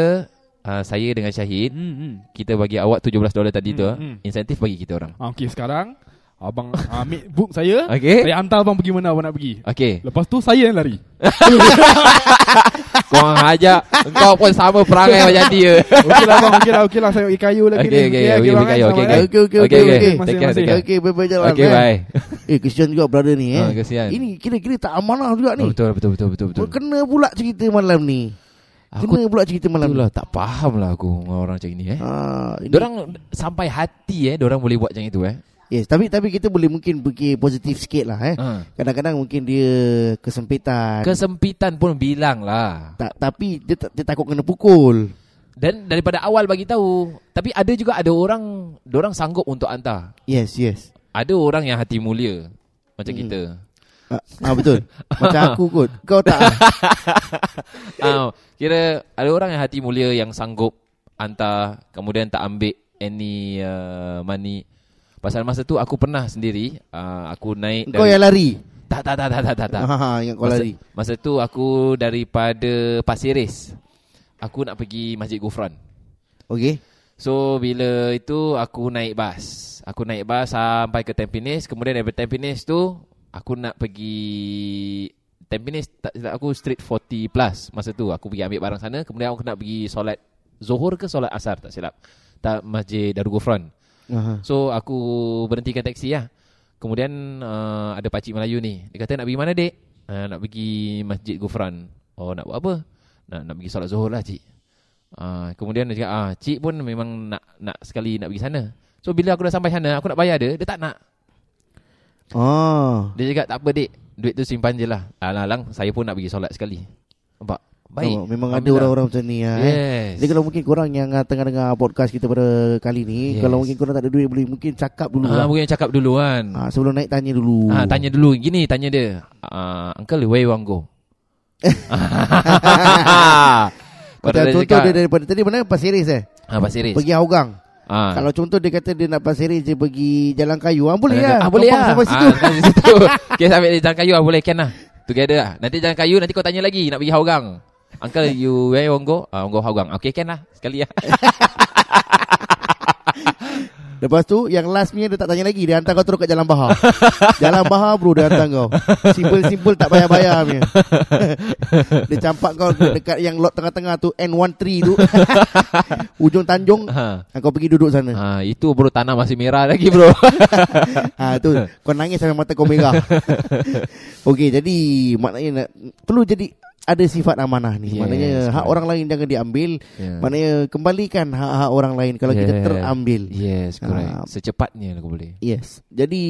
uh, saya dengan Syahid Hmm, hmm. kita bagi awak 17 dolar tadi tu, Hmm, hmm. insentif bagi kita orang. Ah, Okay sekarang Abang ambil book saya Okey. Saya hantar abang pergi mana abang nak pergi Okey. Lepas tu saya yang lari Kau orang ajak Engkau pun sama perangai macam dia Okey lah bang Okey lah okey lah Saya pergi kayu lagi Okey, ni okey, ah, okey, kayu, okey, okey. Okey, okey, Okey, okey. okey. okey. Masing-masing. care. Okey, bye-bye jalan. Okey, eh. bye Eh, kesian juga brother ni eh. Oh, kesian. Ini kira-kira tak amanah juga ni. betul, betul, betul, betul, betul. Kena pula cerita malam ni. Aku Kena pula cerita malam ni. itulah tak faham lah aku orang macam ni eh. Ah, ini- Dorang sampai hati eh, dorang boleh buat macam itu eh. Yes, tapi tapi kita boleh mungkin fikir positif sikit lah eh. Ha. Kadang-kadang mungkin dia kesempitan. Kesempitan pun bilang lah. tak, tapi dia, tak- dia takut kena pukul. Dan daripada awal bagi tahu. Tapi ada juga ada orang, dorang sanggup untuk hantar. Yes, yes. Ada orang yang hati mulia macam Hmm. kita. Ah, ah betul. Macam aku kot. Kau tak. Ah, kira ada orang yang hati mulia yang sanggup hantar kemudian tak ambil any uh, money. Pasal masa tu aku pernah sendiri uh, aku naik Kau yang lari. Tak, tak, tak, tak, tak, tak. tak. Ha, ingat kau masa, lari. masa tu aku daripada Pasir Ris. Aku nak pergi Masjid Gufran. Okey. So bila itu aku naik bas. Aku naik bas sampai ke Tampines. Kemudian daripada Tampines tu aku nak pergi Tampines tak silap aku street 40 plus masa tu aku pergi ambil barang sana kemudian aku nak pergi solat Zuhur ke solat Asar tak silap tak Masjid Darul Gufran Aha. So aku berhentikan taksi lah Kemudian uh, ada pakcik Melayu ni Dia kata nak pergi mana dek? Uh, nak pergi Masjid Gufran Oh nak buat apa? Nak nak pergi solat zuhur lah cik uh, Kemudian dia cakap ah, Cik pun memang nak nak sekali nak pergi sana So bila aku dah sampai sana Aku nak bayar dia Dia tak nak Oh. Dia cakap tak apa dek Duit tu simpan je lah Alang-alang saya pun nak pergi solat sekali Nampak? Baik Oh, memang ada Alhamdulillah. orang-orang macam ni ya. eh. Yes Jadi kalau mungkin korang yang uh, tengah dengar podcast kita pada kali ni, Yes. kalau mungkin korang tak ada duit boleh mungkin cakap dulu Ah, lah. mungkin cakap dulu kan Ah, sebelum naik tanya dulu. Ah, tanya dulu gini tanya dia. Uh, uncle where you want go? Macam contoh dia daripada tadi mana Pasir Ris eh? ah, Pasir Ris. Pergi Hougang. Ah. Kalau contoh dia kata dia nak Pasir dia pergi Jalan Kayu. Ah boleh Ah, lah. boleh Gampang lah. Sampai situ. Ah, sampai situ. okay, sampai Jalan Kayu ah, boleh can lah. Together lah. Nanti Jalan Kayu nanti kau tanya lagi nak pergi Hougang. Uncle you where you want go? Ah, want go Hougang. Okay can lah. Sekali lah. Lepas tu yang last punya dia tak tanya lagi Dia hantar kau terus kat Jalan Bahar Jalan Bahar bro dia hantar kau Simple-simple tak payah-bayar punya Dia campak kau dekat yang lot tengah-tengah tu N13 tu Ujung Tanjung ha. Kau pergi duduk sana ha, itu bro tanah masih merah lagi bro. ha, tu Kau nangis sampai mata kau merah Okey jadi Maknanya nak, Perlu jadi Ada sifat amanah ni Yes, Maknanya hak correct. orang lain jangan diambil yeah. Maknanya kembalikan hak-hak orang lain Kalau kita Yeah. terambil Yes, correct. Ah. Secepatnya aku boleh. Yes Jadi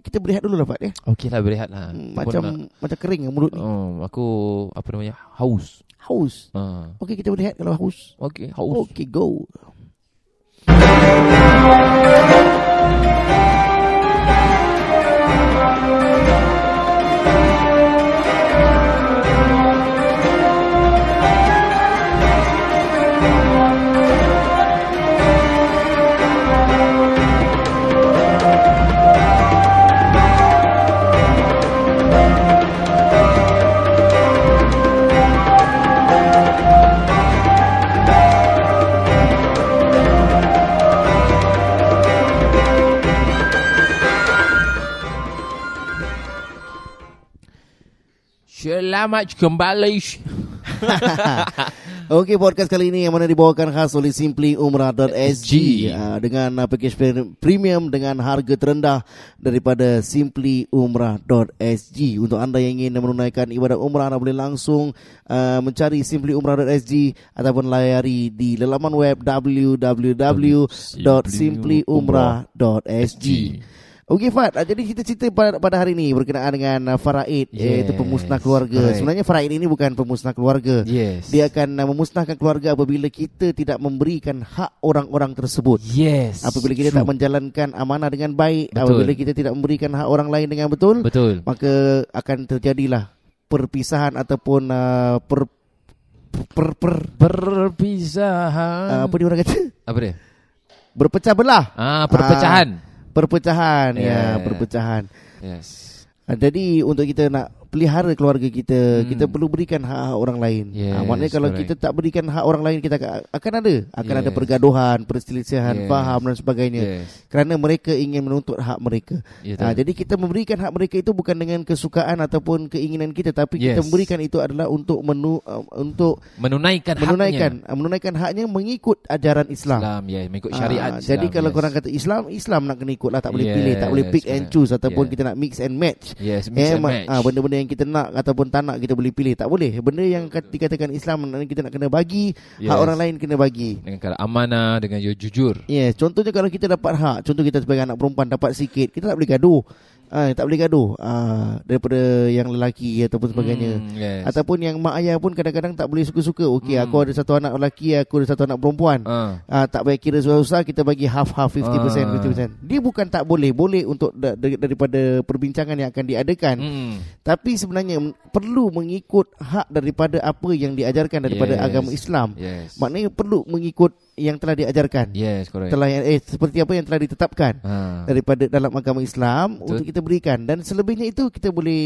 Kita berehat dulu lah Fat ya Okey lah berehat lah. Hmm, Macam nak- Macam kering lah mulut ni Oh, aku apa namanya? Haus. Haus Ah. Okey kita berehat kalau haus Okey, haus. Okey go Selamat kembali. Okey podcast kali ini yang mana dibawakan khas oleh simplyumrah.sg uh, dengan uh, package pre- premium dengan harga terendah daripada simplyumrah.sg. Untuk anda yang ingin menunaikan ibadat umrah anda boleh langsung uh, mencari simplyumrah.sg ataupun layari di laman web www.simplyumrah.sg. Okey Fat, uh, jadi kita cerita pada, pada hari ini berkenaan dengan uh, faraid yes, iaitu pemusnah keluarga. correct. Sebenarnya faraid ini bukan pemusnah keluarga. Yes. Dia akan uh, memusnahkan keluarga apabila kita tidak memberikan hak orang-orang tersebut. Yes. Apabila kita tak menjalankan amanah dengan baik, Betul. apabila kita tidak memberikan hak orang lain dengan betul, Betul. maka akan terjadilah perpisahan ataupun uh, per, per, per, Perpisahan. uh, apa dia orang kata? apa dia? Berpecah belah. Ah, perpecahan. Perpecahan ya, Yeah. perpecahan. Yes. Uh, jadi untuk kita nak pelihara keluarga kita, Hmm. kita perlu berikan hak-hak orang lain. Yes, Ah, maknanya kalau correct. kita tak berikan hak orang lain kita akan, ada akan ada Yes. pergaduhan, perselisihan, Yes. faham dan sebagainya. Yes. Kerana mereka ingin menuntut hak mereka. Ya, Ah, betul. jadi kita memberikan hak mereka itu bukan dengan kesukaan ataupun keinginan kita tapi kita Yes. memberikan itu adalah untuk menu uh, untuk menunaikan menunaikan haknya. uh, menunaikan haknya mengikut ajaran Islam. Islam, ya, mengikut syariat. Ah, Islam, jadi kalau yes. korang kata Islam, Islam nak kena ikut lah, tak boleh Yes, pilih, tak boleh pick and correct. choose ataupun Yeah. kita nak mix and match. Yes, mix Eh, and ma- match. ah, benda-benda yang kita nak ataupun tak nak kita boleh pilih. Tak boleh. Benda yang kat- dikatakan Islam kita nak kena bagi, hak Yes. orang lain kena bagi. dengan kalau amanah, dengan jujur. Yes, contohnya kalau kita dapat hak, contoh kita sebagai anak perempuan dapat sikit, kita tak boleh gaduh. Ah, tak boleh gaduh ah, daripada yang lelaki ataupun sebagainya. Hmm, yes. Ataupun yang mak ayah pun kadang-kadang tak boleh suka-suka. Okey, Hmm. aku ada satu anak lelaki, aku ada satu anak perempuan. Ah. Ah, tak payah kira susah-susah kita bagi half-half 50% Ah. 50%. Dia bukan tak boleh, boleh untuk da- da- daripada perbincangan yang akan diadakan. Hmm. Tapi sebenarnya perlu mengikut hak daripada apa yang diajarkan daripada Yes. agama Islam. Yes. Maknanya perlu mengikut yang telah diajarkan. Yes, correct. Telah yang- eh seperti apa yang telah ditetapkan Ha. daripada dalam agama Islam Betul. untuk kita berikan dan selebihnya itu kita boleh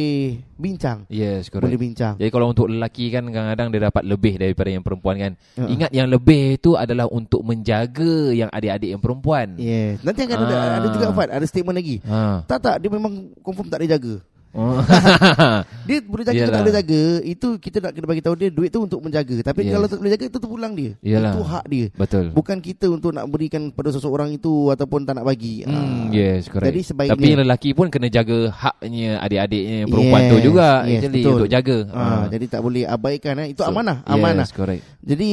bincang. Yes, Boleh correct. bincang. Jadi kalau untuk lelaki kan kadang-kadang dia dapat lebih daripada yang perempuan kan. Ha. Ingat yang lebih itu adalah untuk menjaga yang adik-adik yang perempuan. Yes. Nanti akan ada, Ah. ada juga Fat, ada statement lagi. Ha. Tak tak, dia memang confirm tak boleh jaga. Oh. Dia boleh jaga Yalah. tak boleh jaga Itu kita nak kena bagi tahu dia Duit tu untuk menjaga Tapi Yes. kalau tak boleh jaga Itu terpulang dia Yalah. Itu hak dia Betul. Bukan kita untuk nak berikan pada seseorang itu Ataupun tak nak bagi Hmm, Ah. yes, correct. Jadi sebaiknya Tapi lelaki pun kena jaga haknya adik-adiknya perempuan tu Yes, juga yes, actually betul. untuk jaga. Ah, Jadi tak boleh abaikan eh. Itu So, amanah Amanah Yes, correct. Jadi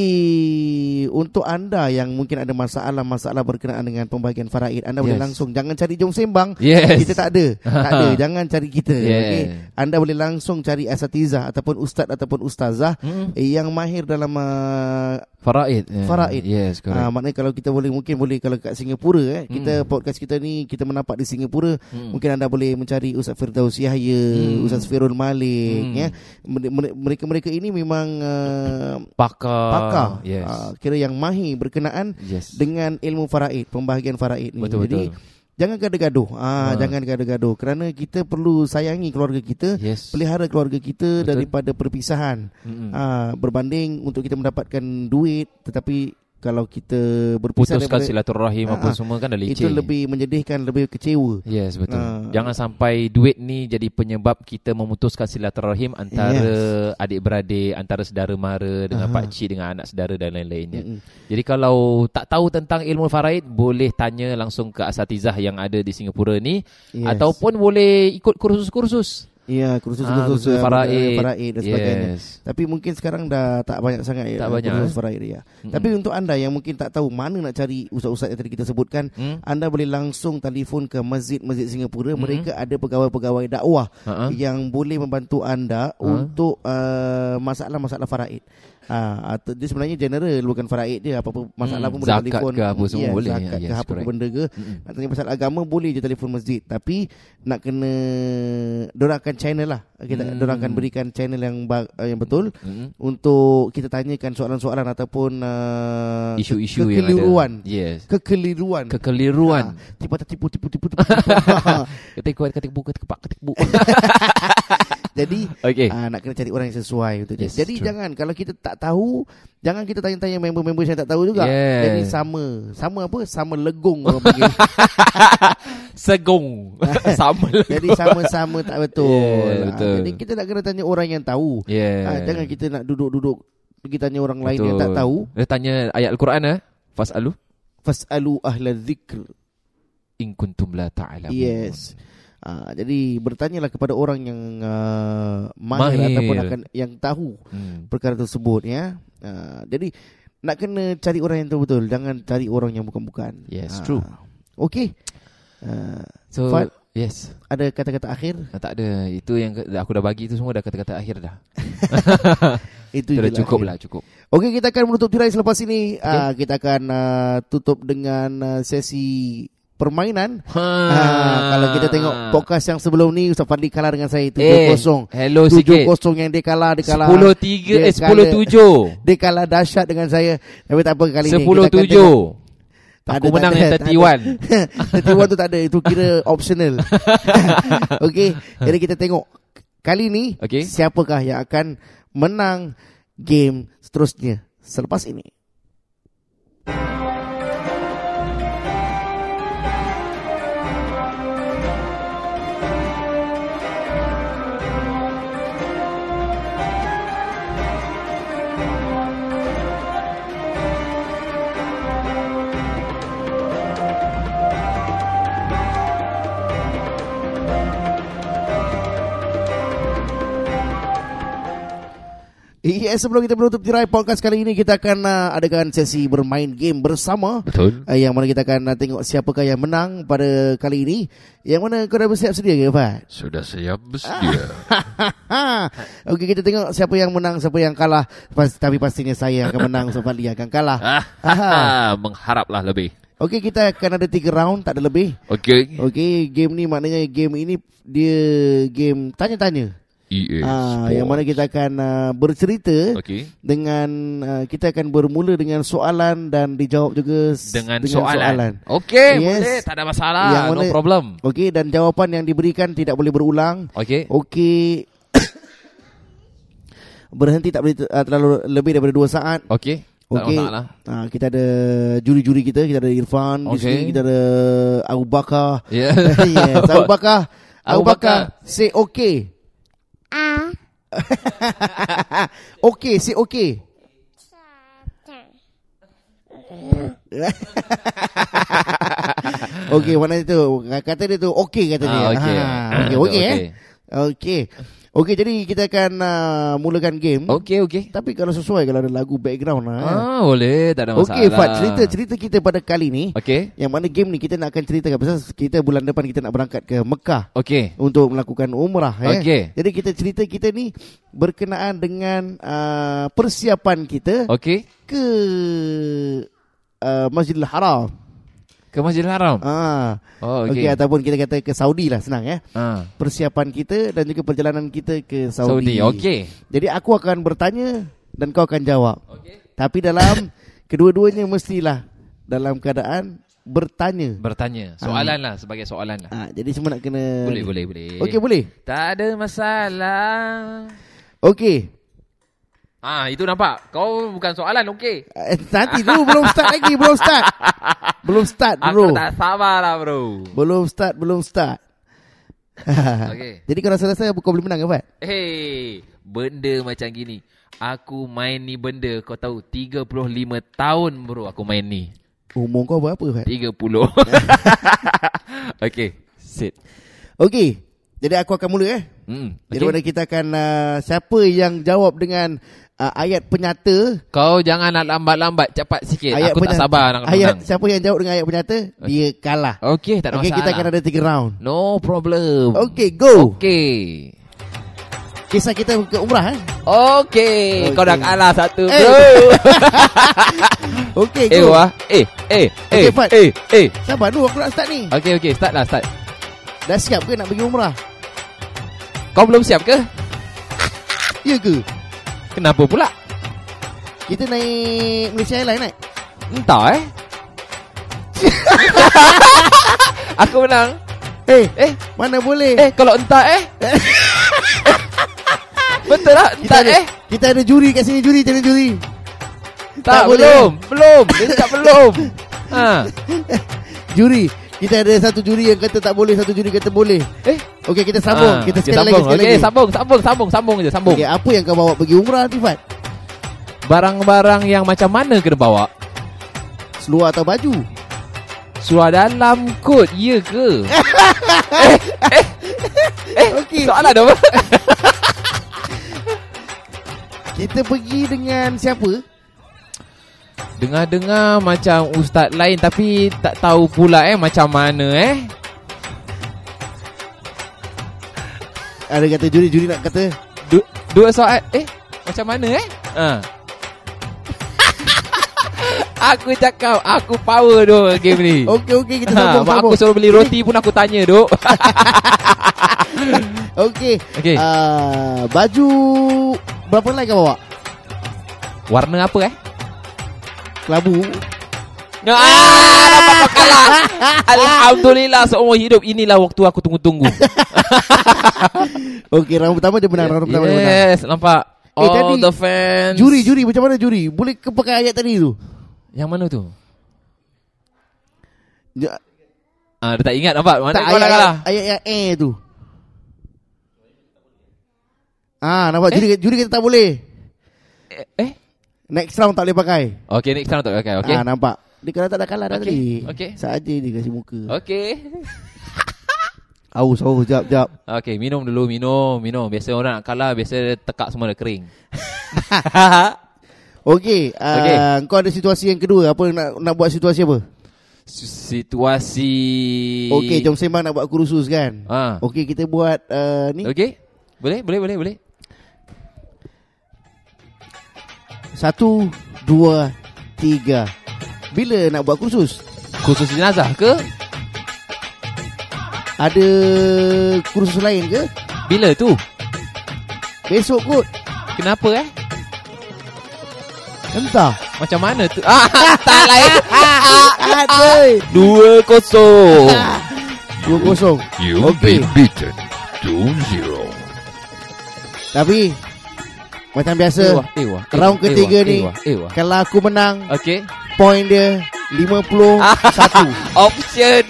Untuk anda yang mungkin ada masalah-masalah Berkenaan dengan pembahagian faraid Anda boleh Yes. langsung Jangan cari jom sembang Yes. Kita tak ada Tak ada Jangan cari kita Yeah. okay? Anda boleh langsung cari asatizah Ataupun ustaz Ataupun ustazah eh, Yang mahir dalam uh, Faraid. yeah. Faraid. Yes, correct. Ah, maknanya kalau kita boleh mungkin boleh kalau kat Singapura eh kita podcast kita ni kita menapak di Singapura Hmm. mungkin anda boleh mencari Ustaz Firdaus Yahya, Hmm. Ustaz Firul Malik Hmm. ya. Mereka-mereka ini memang uh, pakar. pakar. Yes. Ah, kira yang mahir berkenaan yes. dengan ilmu faraid, pembahagian faraid ni. betul Jadi betul. Jangan gaduh-gaduh. Ah, Ah. jangan gaduh-gaduh kerana kita perlu sayangi keluarga kita, Yes. pelihara keluarga kita Betul. daripada perpisahan. Mm-mm. Ah, berbanding untuk kita mendapatkan duit tetapi kalau kita berpisah Putuskan daripada silaturahim Ah, apa ah. semua kan dah leceh. itu lebih menyedihkan, lebih kecewa. Yes betul. Ah. Jangan sampai duit ni jadi penyebab kita memutuskan silaturahim antara adik-beradik, antara saudara mara dengan Aha. pak cik dengan anak saudara dan lain-lainnya. Mm-mm. Jadi kalau tak tahu tentang ilmu faraid boleh tanya langsung ke asatizah yang ada di Singapura ni Yes. ataupun boleh ikut kursus-kursus. Ya kursus Ah, kursus faraid. faraid dan sebagainya. Yes. Tapi mungkin sekarang dah tak banyak sangat Tak ya, banyak, kursus eh? faraid ya. Mm-mm. Tapi untuk anda yang mungkin tak tahu mana nak cari ustaz-ustaz yang tadi kita sebutkan, Hmm? anda boleh langsung telefon ke masjid-masjid Singapura. Mm-mm. Mereka ada pegawai-pegawai dakwah Ha-ha. yang boleh membantu anda Ha? untuk uh, masalah-masalah faraid. Ah, atau dia sebenarnya general bukan faraid dia apa-apa masalah Hmm, pun boleh zakat telefon. ke apa semua Ya, boleh. Zakat Yes, ke apa correct. benda ke. Mm-mm. Nak tanya pasal agama boleh je telefon masjid tapi nak kena dorangkan channel lah. Kita Hmm. dorang akan berikan channel yang ba- uh, yang betul Mm-mm. untuk kita tanyakan soalan-soalan ataupun uh, Isu-isu ke- yang kekeliruan. ada. Yes. Kekeliruan. Kekeliruan. Ah, tipu tipu tipu tipu tipu. Ketik kuat ketik bu ketik ketik. Jadi Okey. Ah, nak kena cari orang yang sesuai untuk dia. Yes, Jadi true. jangan kalau kita tak tahu, jangan kita tanya-tanya member-member yang tak tahu juga. Yes. Jadi sama, sama apa? Sama legung orang panggil. Segong. Sama lah. Jadi sama-sama tak betul. Yeah, Ah, betul. Jadi kita nak kena tanya orang yang tahu. Yeah. Ah, jangan kita nak duduk-duduk pergi tanya orang lain yang Betul. tak tahu. Dia tanya ayat Al-Quran eh. Fas'alu Fasalu ahla dzikr. in kuntum la ta'lamun. Yes. Ah, jadi bertanyalah kepada orang yang uh, mahir, Mahir. ataupun akan yang tahu Hmm. perkara tersebut ya. Uh, jadi nak kena cari orang yang betul-betul, jangan cari orang yang bukan-bukan. Yes, Ah. true. Okey. Uh, So Fat. yes. ada kata-kata akhir? Ah, Tak ada. Itu yang aku dah bagi itu semua dah kata-kata akhir dah. Itu Itu dah je cukup akhir. lah, cukup. Okey, kita akan menutup tirai selepas ini. Uh, kita akan uh, tutup dengan uh, sesi permainan. Ha. Ah, kalau kita tengok podcast yang sebelum ni Ustaz Fadli kalah dengan saya 7-0. Eh, hello sikit. 7-0 yang dia kalah, dia kalah. 10 dia 3 eh 10 7. Dia kalah dahsyat dengan saya. Tapi tak apa kali ni. 10 kita akan 7. tengok. Tak Aku ada, menang yang ada, tak 31. 31 tu tak ada. Itu kira optional. Okey. Jadi kita tengok. Kali ni Okey. siapakah yang akan menang game seterusnya selepas ini. Iya, sebelum kita menutup tirai podcast kali ini kita akan uh, adakan sesi bermain game bersama Betul. uh, yang mana kita akan uh, tengok siapakah yang menang pada kali ini. Yang mana kau dah bersiap sedia ke, Fat? Sudah siap bersedia. Okey, kita tengok siapa yang menang, siapa yang kalah. Pas, tapi pastinya saya yang akan menang, Ustaz Fadli akan kalah. Ah, mengharaplah lebih. Okey, kita akan ada tiga round, tak ada lebih. Okey. Okey, game ni maknanya game ini dia game tanya-tanya. EA Ah, Sports. yang mana kita akan uh, bercerita Okey. dengan uh, kita akan bermula dengan soalan dan dijawab juga Dengan, dengan soalan. Okey, Yes. boleh. Tak ada masalah. Yang no mana- problem. Okey dan jawapan yang diberikan tidak boleh berulang. Okey. Okey. Berhenti tak boleh uh, terlalu lebih daripada 2 saat. Okey. Okey. Uh, kita ada juri-juri kita, kita ada Irfan, di Okey. sini kita ada Abu Bakar. Ya. yes, Abu Bakar. Abu. Bakar, say okay. Ah, Okay, say okay. Okey, mana itu? Kata dia tu okey kata dia. Ah, okey. Ha, okey, okey eh. Okey. Okey. Jadi kita akan uh, mulakan game. Okey, okey. Tapi kalau sesuai kalau ada lagu background lah. eh. Ah, boleh. Tak ada masalah. Okey, Fat, cerita cerita kita pada kali ni. Okey. Yang mana game ni kita nak akan ceritakan pasal kita bulan depan kita nak berangkat ke Mekah Okey. untuk melakukan umrah eh. Okey. Jadi kita cerita kita ni berkenaan dengan uh, persiapan kita Okey. ke uh, Masjidil Haram. Ke Masjidil Haram. Ah. Oh, Okey okey. ataupun kita kata ke Saudi lah senang ya. Ah. Persiapan kita dan juga perjalanan kita ke Saudi. Saudi. Okey. Jadi aku akan bertanya dan kau akan jawab. Okey. Tapi dalam kedua-duanya mestilah dalam keadaan bertanya. Bertanya. Soalan lah sebagai soalan lah. Ah, jadi semua nak kena Boleh, boleh, boleh. Okey, boleh. Tak ada masalah. Okey. Ah, itu nampak. Kau bukan soalan, okey. Eh, nanti dulu belum start lagi, belum start. Belum start Aku bro. tak sabar lah, bro. Belum start, belum start. Okey. Jadi kau rasa rasa kau boleh menang ke Fat? Hey, benda macam gini. Aku main ni benda, kau tahu, 35 tahun bro aku main ni. Umur kau berapa Fat? 30. okey, sit. Okey. Jadi aku akan mula eh. Hmm, Jadi okey. mana kita akan uh, siapa yang jawab dengan uh, ayat penyata Kau jangan nak lambat-lambat, cepat sikit. ayat aku tak penyata- sabar nak ayat menang. siapa yang jawab dengan ayat penyata dia kalah. Okey, tak ada Okey masalah. kita akan ada tiga round. No problem. Okey go. Okey. Kisah kita ke umrah eh. Okey, kau dah Okey. kalah satu, Eh. bro. Okey eh, go. wah. Eh, eh, Okey, eh, Fat. eh, eh. Sabar dulu aku nak start ni. Okey, okey, start lah, start. Dah siap ke nak pergi umrah? Kau belum siap ke? Ya ke? Kenapa pula? Kita naik Malaysia Airlines naik. Entah eh. Aku menang. Eh, Eh, mana boleh? eh kalau entah eh. Betul lah, kita entah ada, eh. kita ada juri kat sini juri, kita ada juri. Tak, tak boleh. belum, belum. Dia cakap belum. Ha. Juri. Kita ada satu juri yang kata tak boleh, satu juri kata boleh. Eh, Okey, kita sambung. Ah, kita sekali lagi, sambung. sekali Okey, lagi. sambung, sambung, sambung, sambung je, sambung. Okey, apa yang kau bawa pergi umrah nanti, Fat? Barang-barang yang macam mana kena bawa? Seluar atau baju? Suara dalam kot, ya ke? Okey. Soalan apa? Kita pergi dengan siapa? Dengar-dengar macam ustaz lain tapi tak tahu pula eh macam mana eh. Ada kata juri-juri nak kata Du- dua soal eh macam mana eh? Ha. aku cakap aku power tu game ni. Okey okey kita Ha, sambung aku suruh beli roti pun aku tanya duk. Okey. Okey. Ah, baju berapa helai kau bawa? Warna apa eh? Kelabu. Ah, dapat kau kalah. Alhamdulillah seumur hidup inilah waktu aku tunggu-tunggu. Okey, round pertama dia menang, round pertama dia menang. yes, nampak. Eh, All tadi the fans. Juri juri macam mana juri? Boleh ke pakai ayat tadi tu? Yang mana tu? Ja- Ah, dia tak ingat nampak. Mana tak kau ayat, kalah? ayat, yang eh tu. Ah, nampak Eh? juri juri kata tak boleh. Eh, eh? Next round tak boleh pakai. Okay, next round tak pakai. Okay. Ah, nampak. Dia kalau tak dah kalah dah Okey, tadi. okey. Saja dia kasih muka. Okay. Aus, aus, jap, jap. Okay, minum dulu, minum, minum. Biasa orang nak kalah, biasa tekak semua dah kering. Okey. uh, kau ada situasi yang kedua. Apa nak nak buat situasi apa? Situasi... Okey, jom sembang nak buat kursus kan. Ah. Okey, kita buat uh, ni. Okay. Boleh, boleh, boleh, boleh. Satu, dua, tiga. Bila nak buat kursus? Khusus jenazah ke? Ada kursus lain ke? Bila tu? Besok kot. Kenapa eh? Entah. Macam mana tu? Ah, tak lain. Aduh. Dua kosong. Dua kosong. You've Okay. been beaten 2-0. Tapi macam biasa, Ewa, ewa. round ewa, ketiga ewa, ni Ewa, ewa. kalau aku menang, Okay. point dia 51. Option.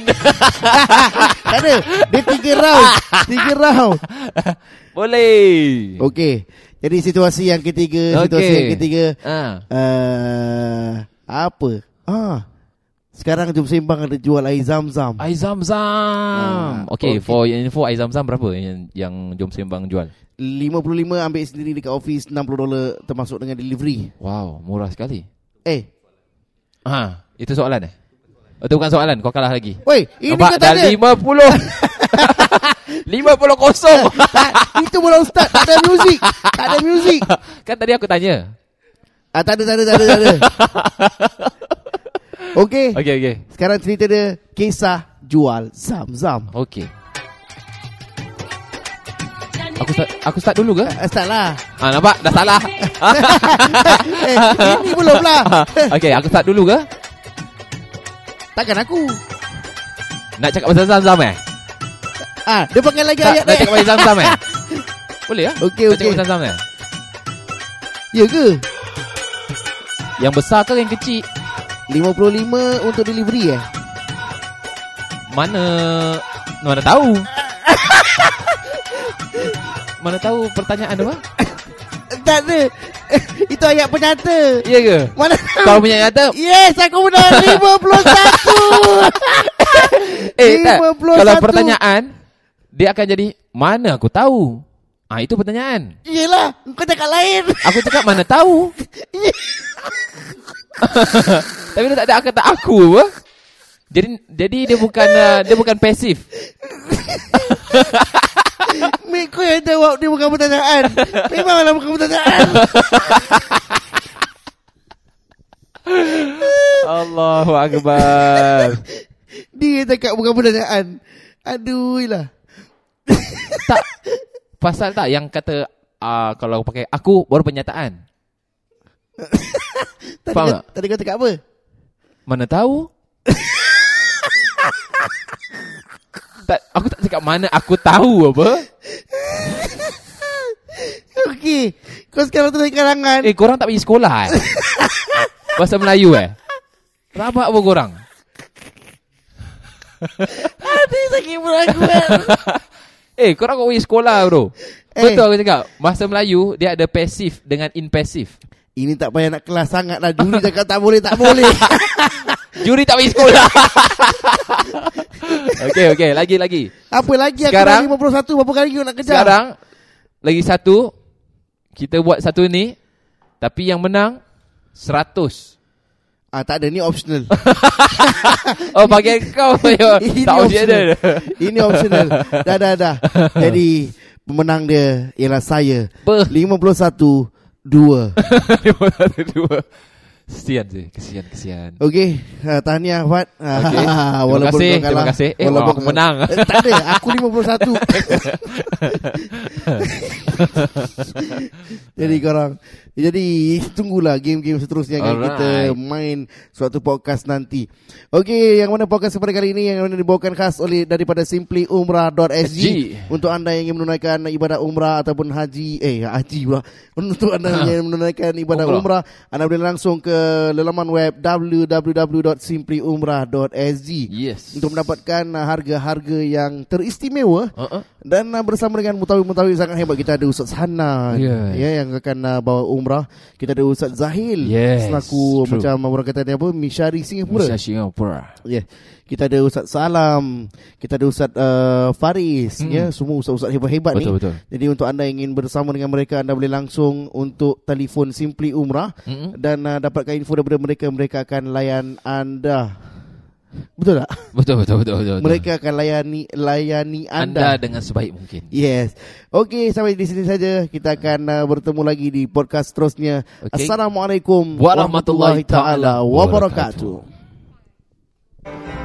tak ada. Dia tiga round. Tiga round. Boleh. Okey. Jadi situasi yang ketiga, Okey. situasi yang ketiga Ah. uh, apa? Ah. Sekarang jom sembang ada jual air zam-zam. Air Zam-Zam. Ah, okay, okey. for info Air Zam-Zam berapa yang, yang Jom Sembang jual? 55 ambil sendiri dekat office 60 dolar termasuk dengan delivery. Wow, murah sekali. Eh, Ha, itu soalan eh? Itu bukan soalan, kau kalah lagi. woi, ini Nampak kau dah tanya. 50. 50 kosong. Itu belum start, tak ada muzik. Tak ada muzik. kan tadi aku tanya. Ah, tak ada, tak ada, tak ada, tak ada. Okey. Okay, okay. Sekarang cerita dia kisah jual zam-zam. Okay. Aku start, aku start dulu ke? Ah, Start lah. Ah, nampak? Dah salah. eh, ini belum lah. okay, aku start dulu ke? Takkan aku. Nak cakap pasal Zam-Zam eh? Ah, dia pakai lagi Tak, ayat nak ni. cakap pasal Zam-Zam eh? Boleh ya? Okey, Nak okey. cakap pasal Zam-Zam eh? Ya ke? Yang besar ke yang kecil? 55 untuk delivery eh? Mana mana tahu? mana tahu pertanyaan apa? Tak ada. Itu ayat penyata. Ya ke? Mana Kalau punya nyata Yes, aku menang 51. Eh tak 51. Kalau pertanyaan Dia akan jadi Mana aku tahu Ah Itu pertanyaan Yelah, kau cakap lain. Aku cakap mana tahu Tapi dia tak ada kata aku apa jadi jadi dia bukan uh, dia bukan pasif. Mek kau yang jawab dia bukan pertanyaan. Memanglah bukan pertanyaan. Allahu akbar. Dia cakap bukan pertanyaan. Aduh lah. tak pasal tak yang kata uh, kalau pakai aku baru pernyataan. Tadi, Faham kau, tak? tadi kau cakap apa? Mana tahu? tak aku tak cakap mana aku tahu apa. Okey. Kau sekarang tu dari karangan. Eh korang tak pergi sekolah eh? Bahasa Melayu eh? Rabak apa korang? Aduh, sakit perut aku. kan. Eh korang kau pergi sekolah bro Eh. Betul aku cakap Bahasa Melayu Dia ada pasif Dengan impasif Ini tak payah nak kelas sangat lah. Juri cakap tak boleh, tak boleh. Juri tak pergi sekolah Okay okay Lagi lagi Apa lagi aku Sekarang- dah 51. Berapa kali kau nak kejar? Sekarang Lagi satu Kita buat satu ni Tapi yang menang 100 Ah, tak ada. Ni optional. Oh bagian kau yo. Tak optional. Ini optional. Dah, dah, dah. Jadi, pemenang dia ialah saya. Apa 51 2. Dua Kesian sih Kesian kesian Okey, uh, tahniah Fat. Uh, Okey. Terima kasih, terima kasih. Eh, Walaupun aku menang. Eh, tak ada, aku 51. jadi korang jadi tunggulah game-game seterusnya yang Alright. kita main suatu podcast nanti. Okey, yang mana podcast pada kali ini yang mana dibawakan khas oleh daripada simplyumrah.sg SG. untuk anda yang ingin menunaikan ibadah umrah ataupun haji eh haji pula. Untuk anda yang menunaikan ibadah Umrah. umrah, anda boleh langsung ke laman web www.simplyumrah.sg Yes untuk mendapatkan harga-harga yang teristimewa uh-uh. dan bersama dengan mutawif-mutawif sangat hebat kita ada Ustaz Hanan Yes. ya yang akan uh, bawa umrah kita ada Ustaz Zahil Yes, selaku true. macam orang kata dia apa Mishari Singapura. Malaysia Singapura. Ya kita ada Ustaz Salam kita ada Ustaz uh, Faris Hmm. ya semua ustaz-ustaz hebat-hebat ni. Betul betul. Jadi untuk anda yang ingin bersama dengan mereka anda boleh langsung untuk telefon Simply Umrah Mm-mm. dan uh, dapatkan info daripada mereka mereka akan layan anda Betul tak? Betul betul betul betul. betul. Mereka akan layani layani anda. anda dengan sebaik mungkin. Yes. Okey, sampai di sini saja kita akan uh, bertemu lagi di podcast seterusnya. Okay. Assalamualaikum warahmatullahi, warahmatullahi taala wabarakatuh. wabarakatuh.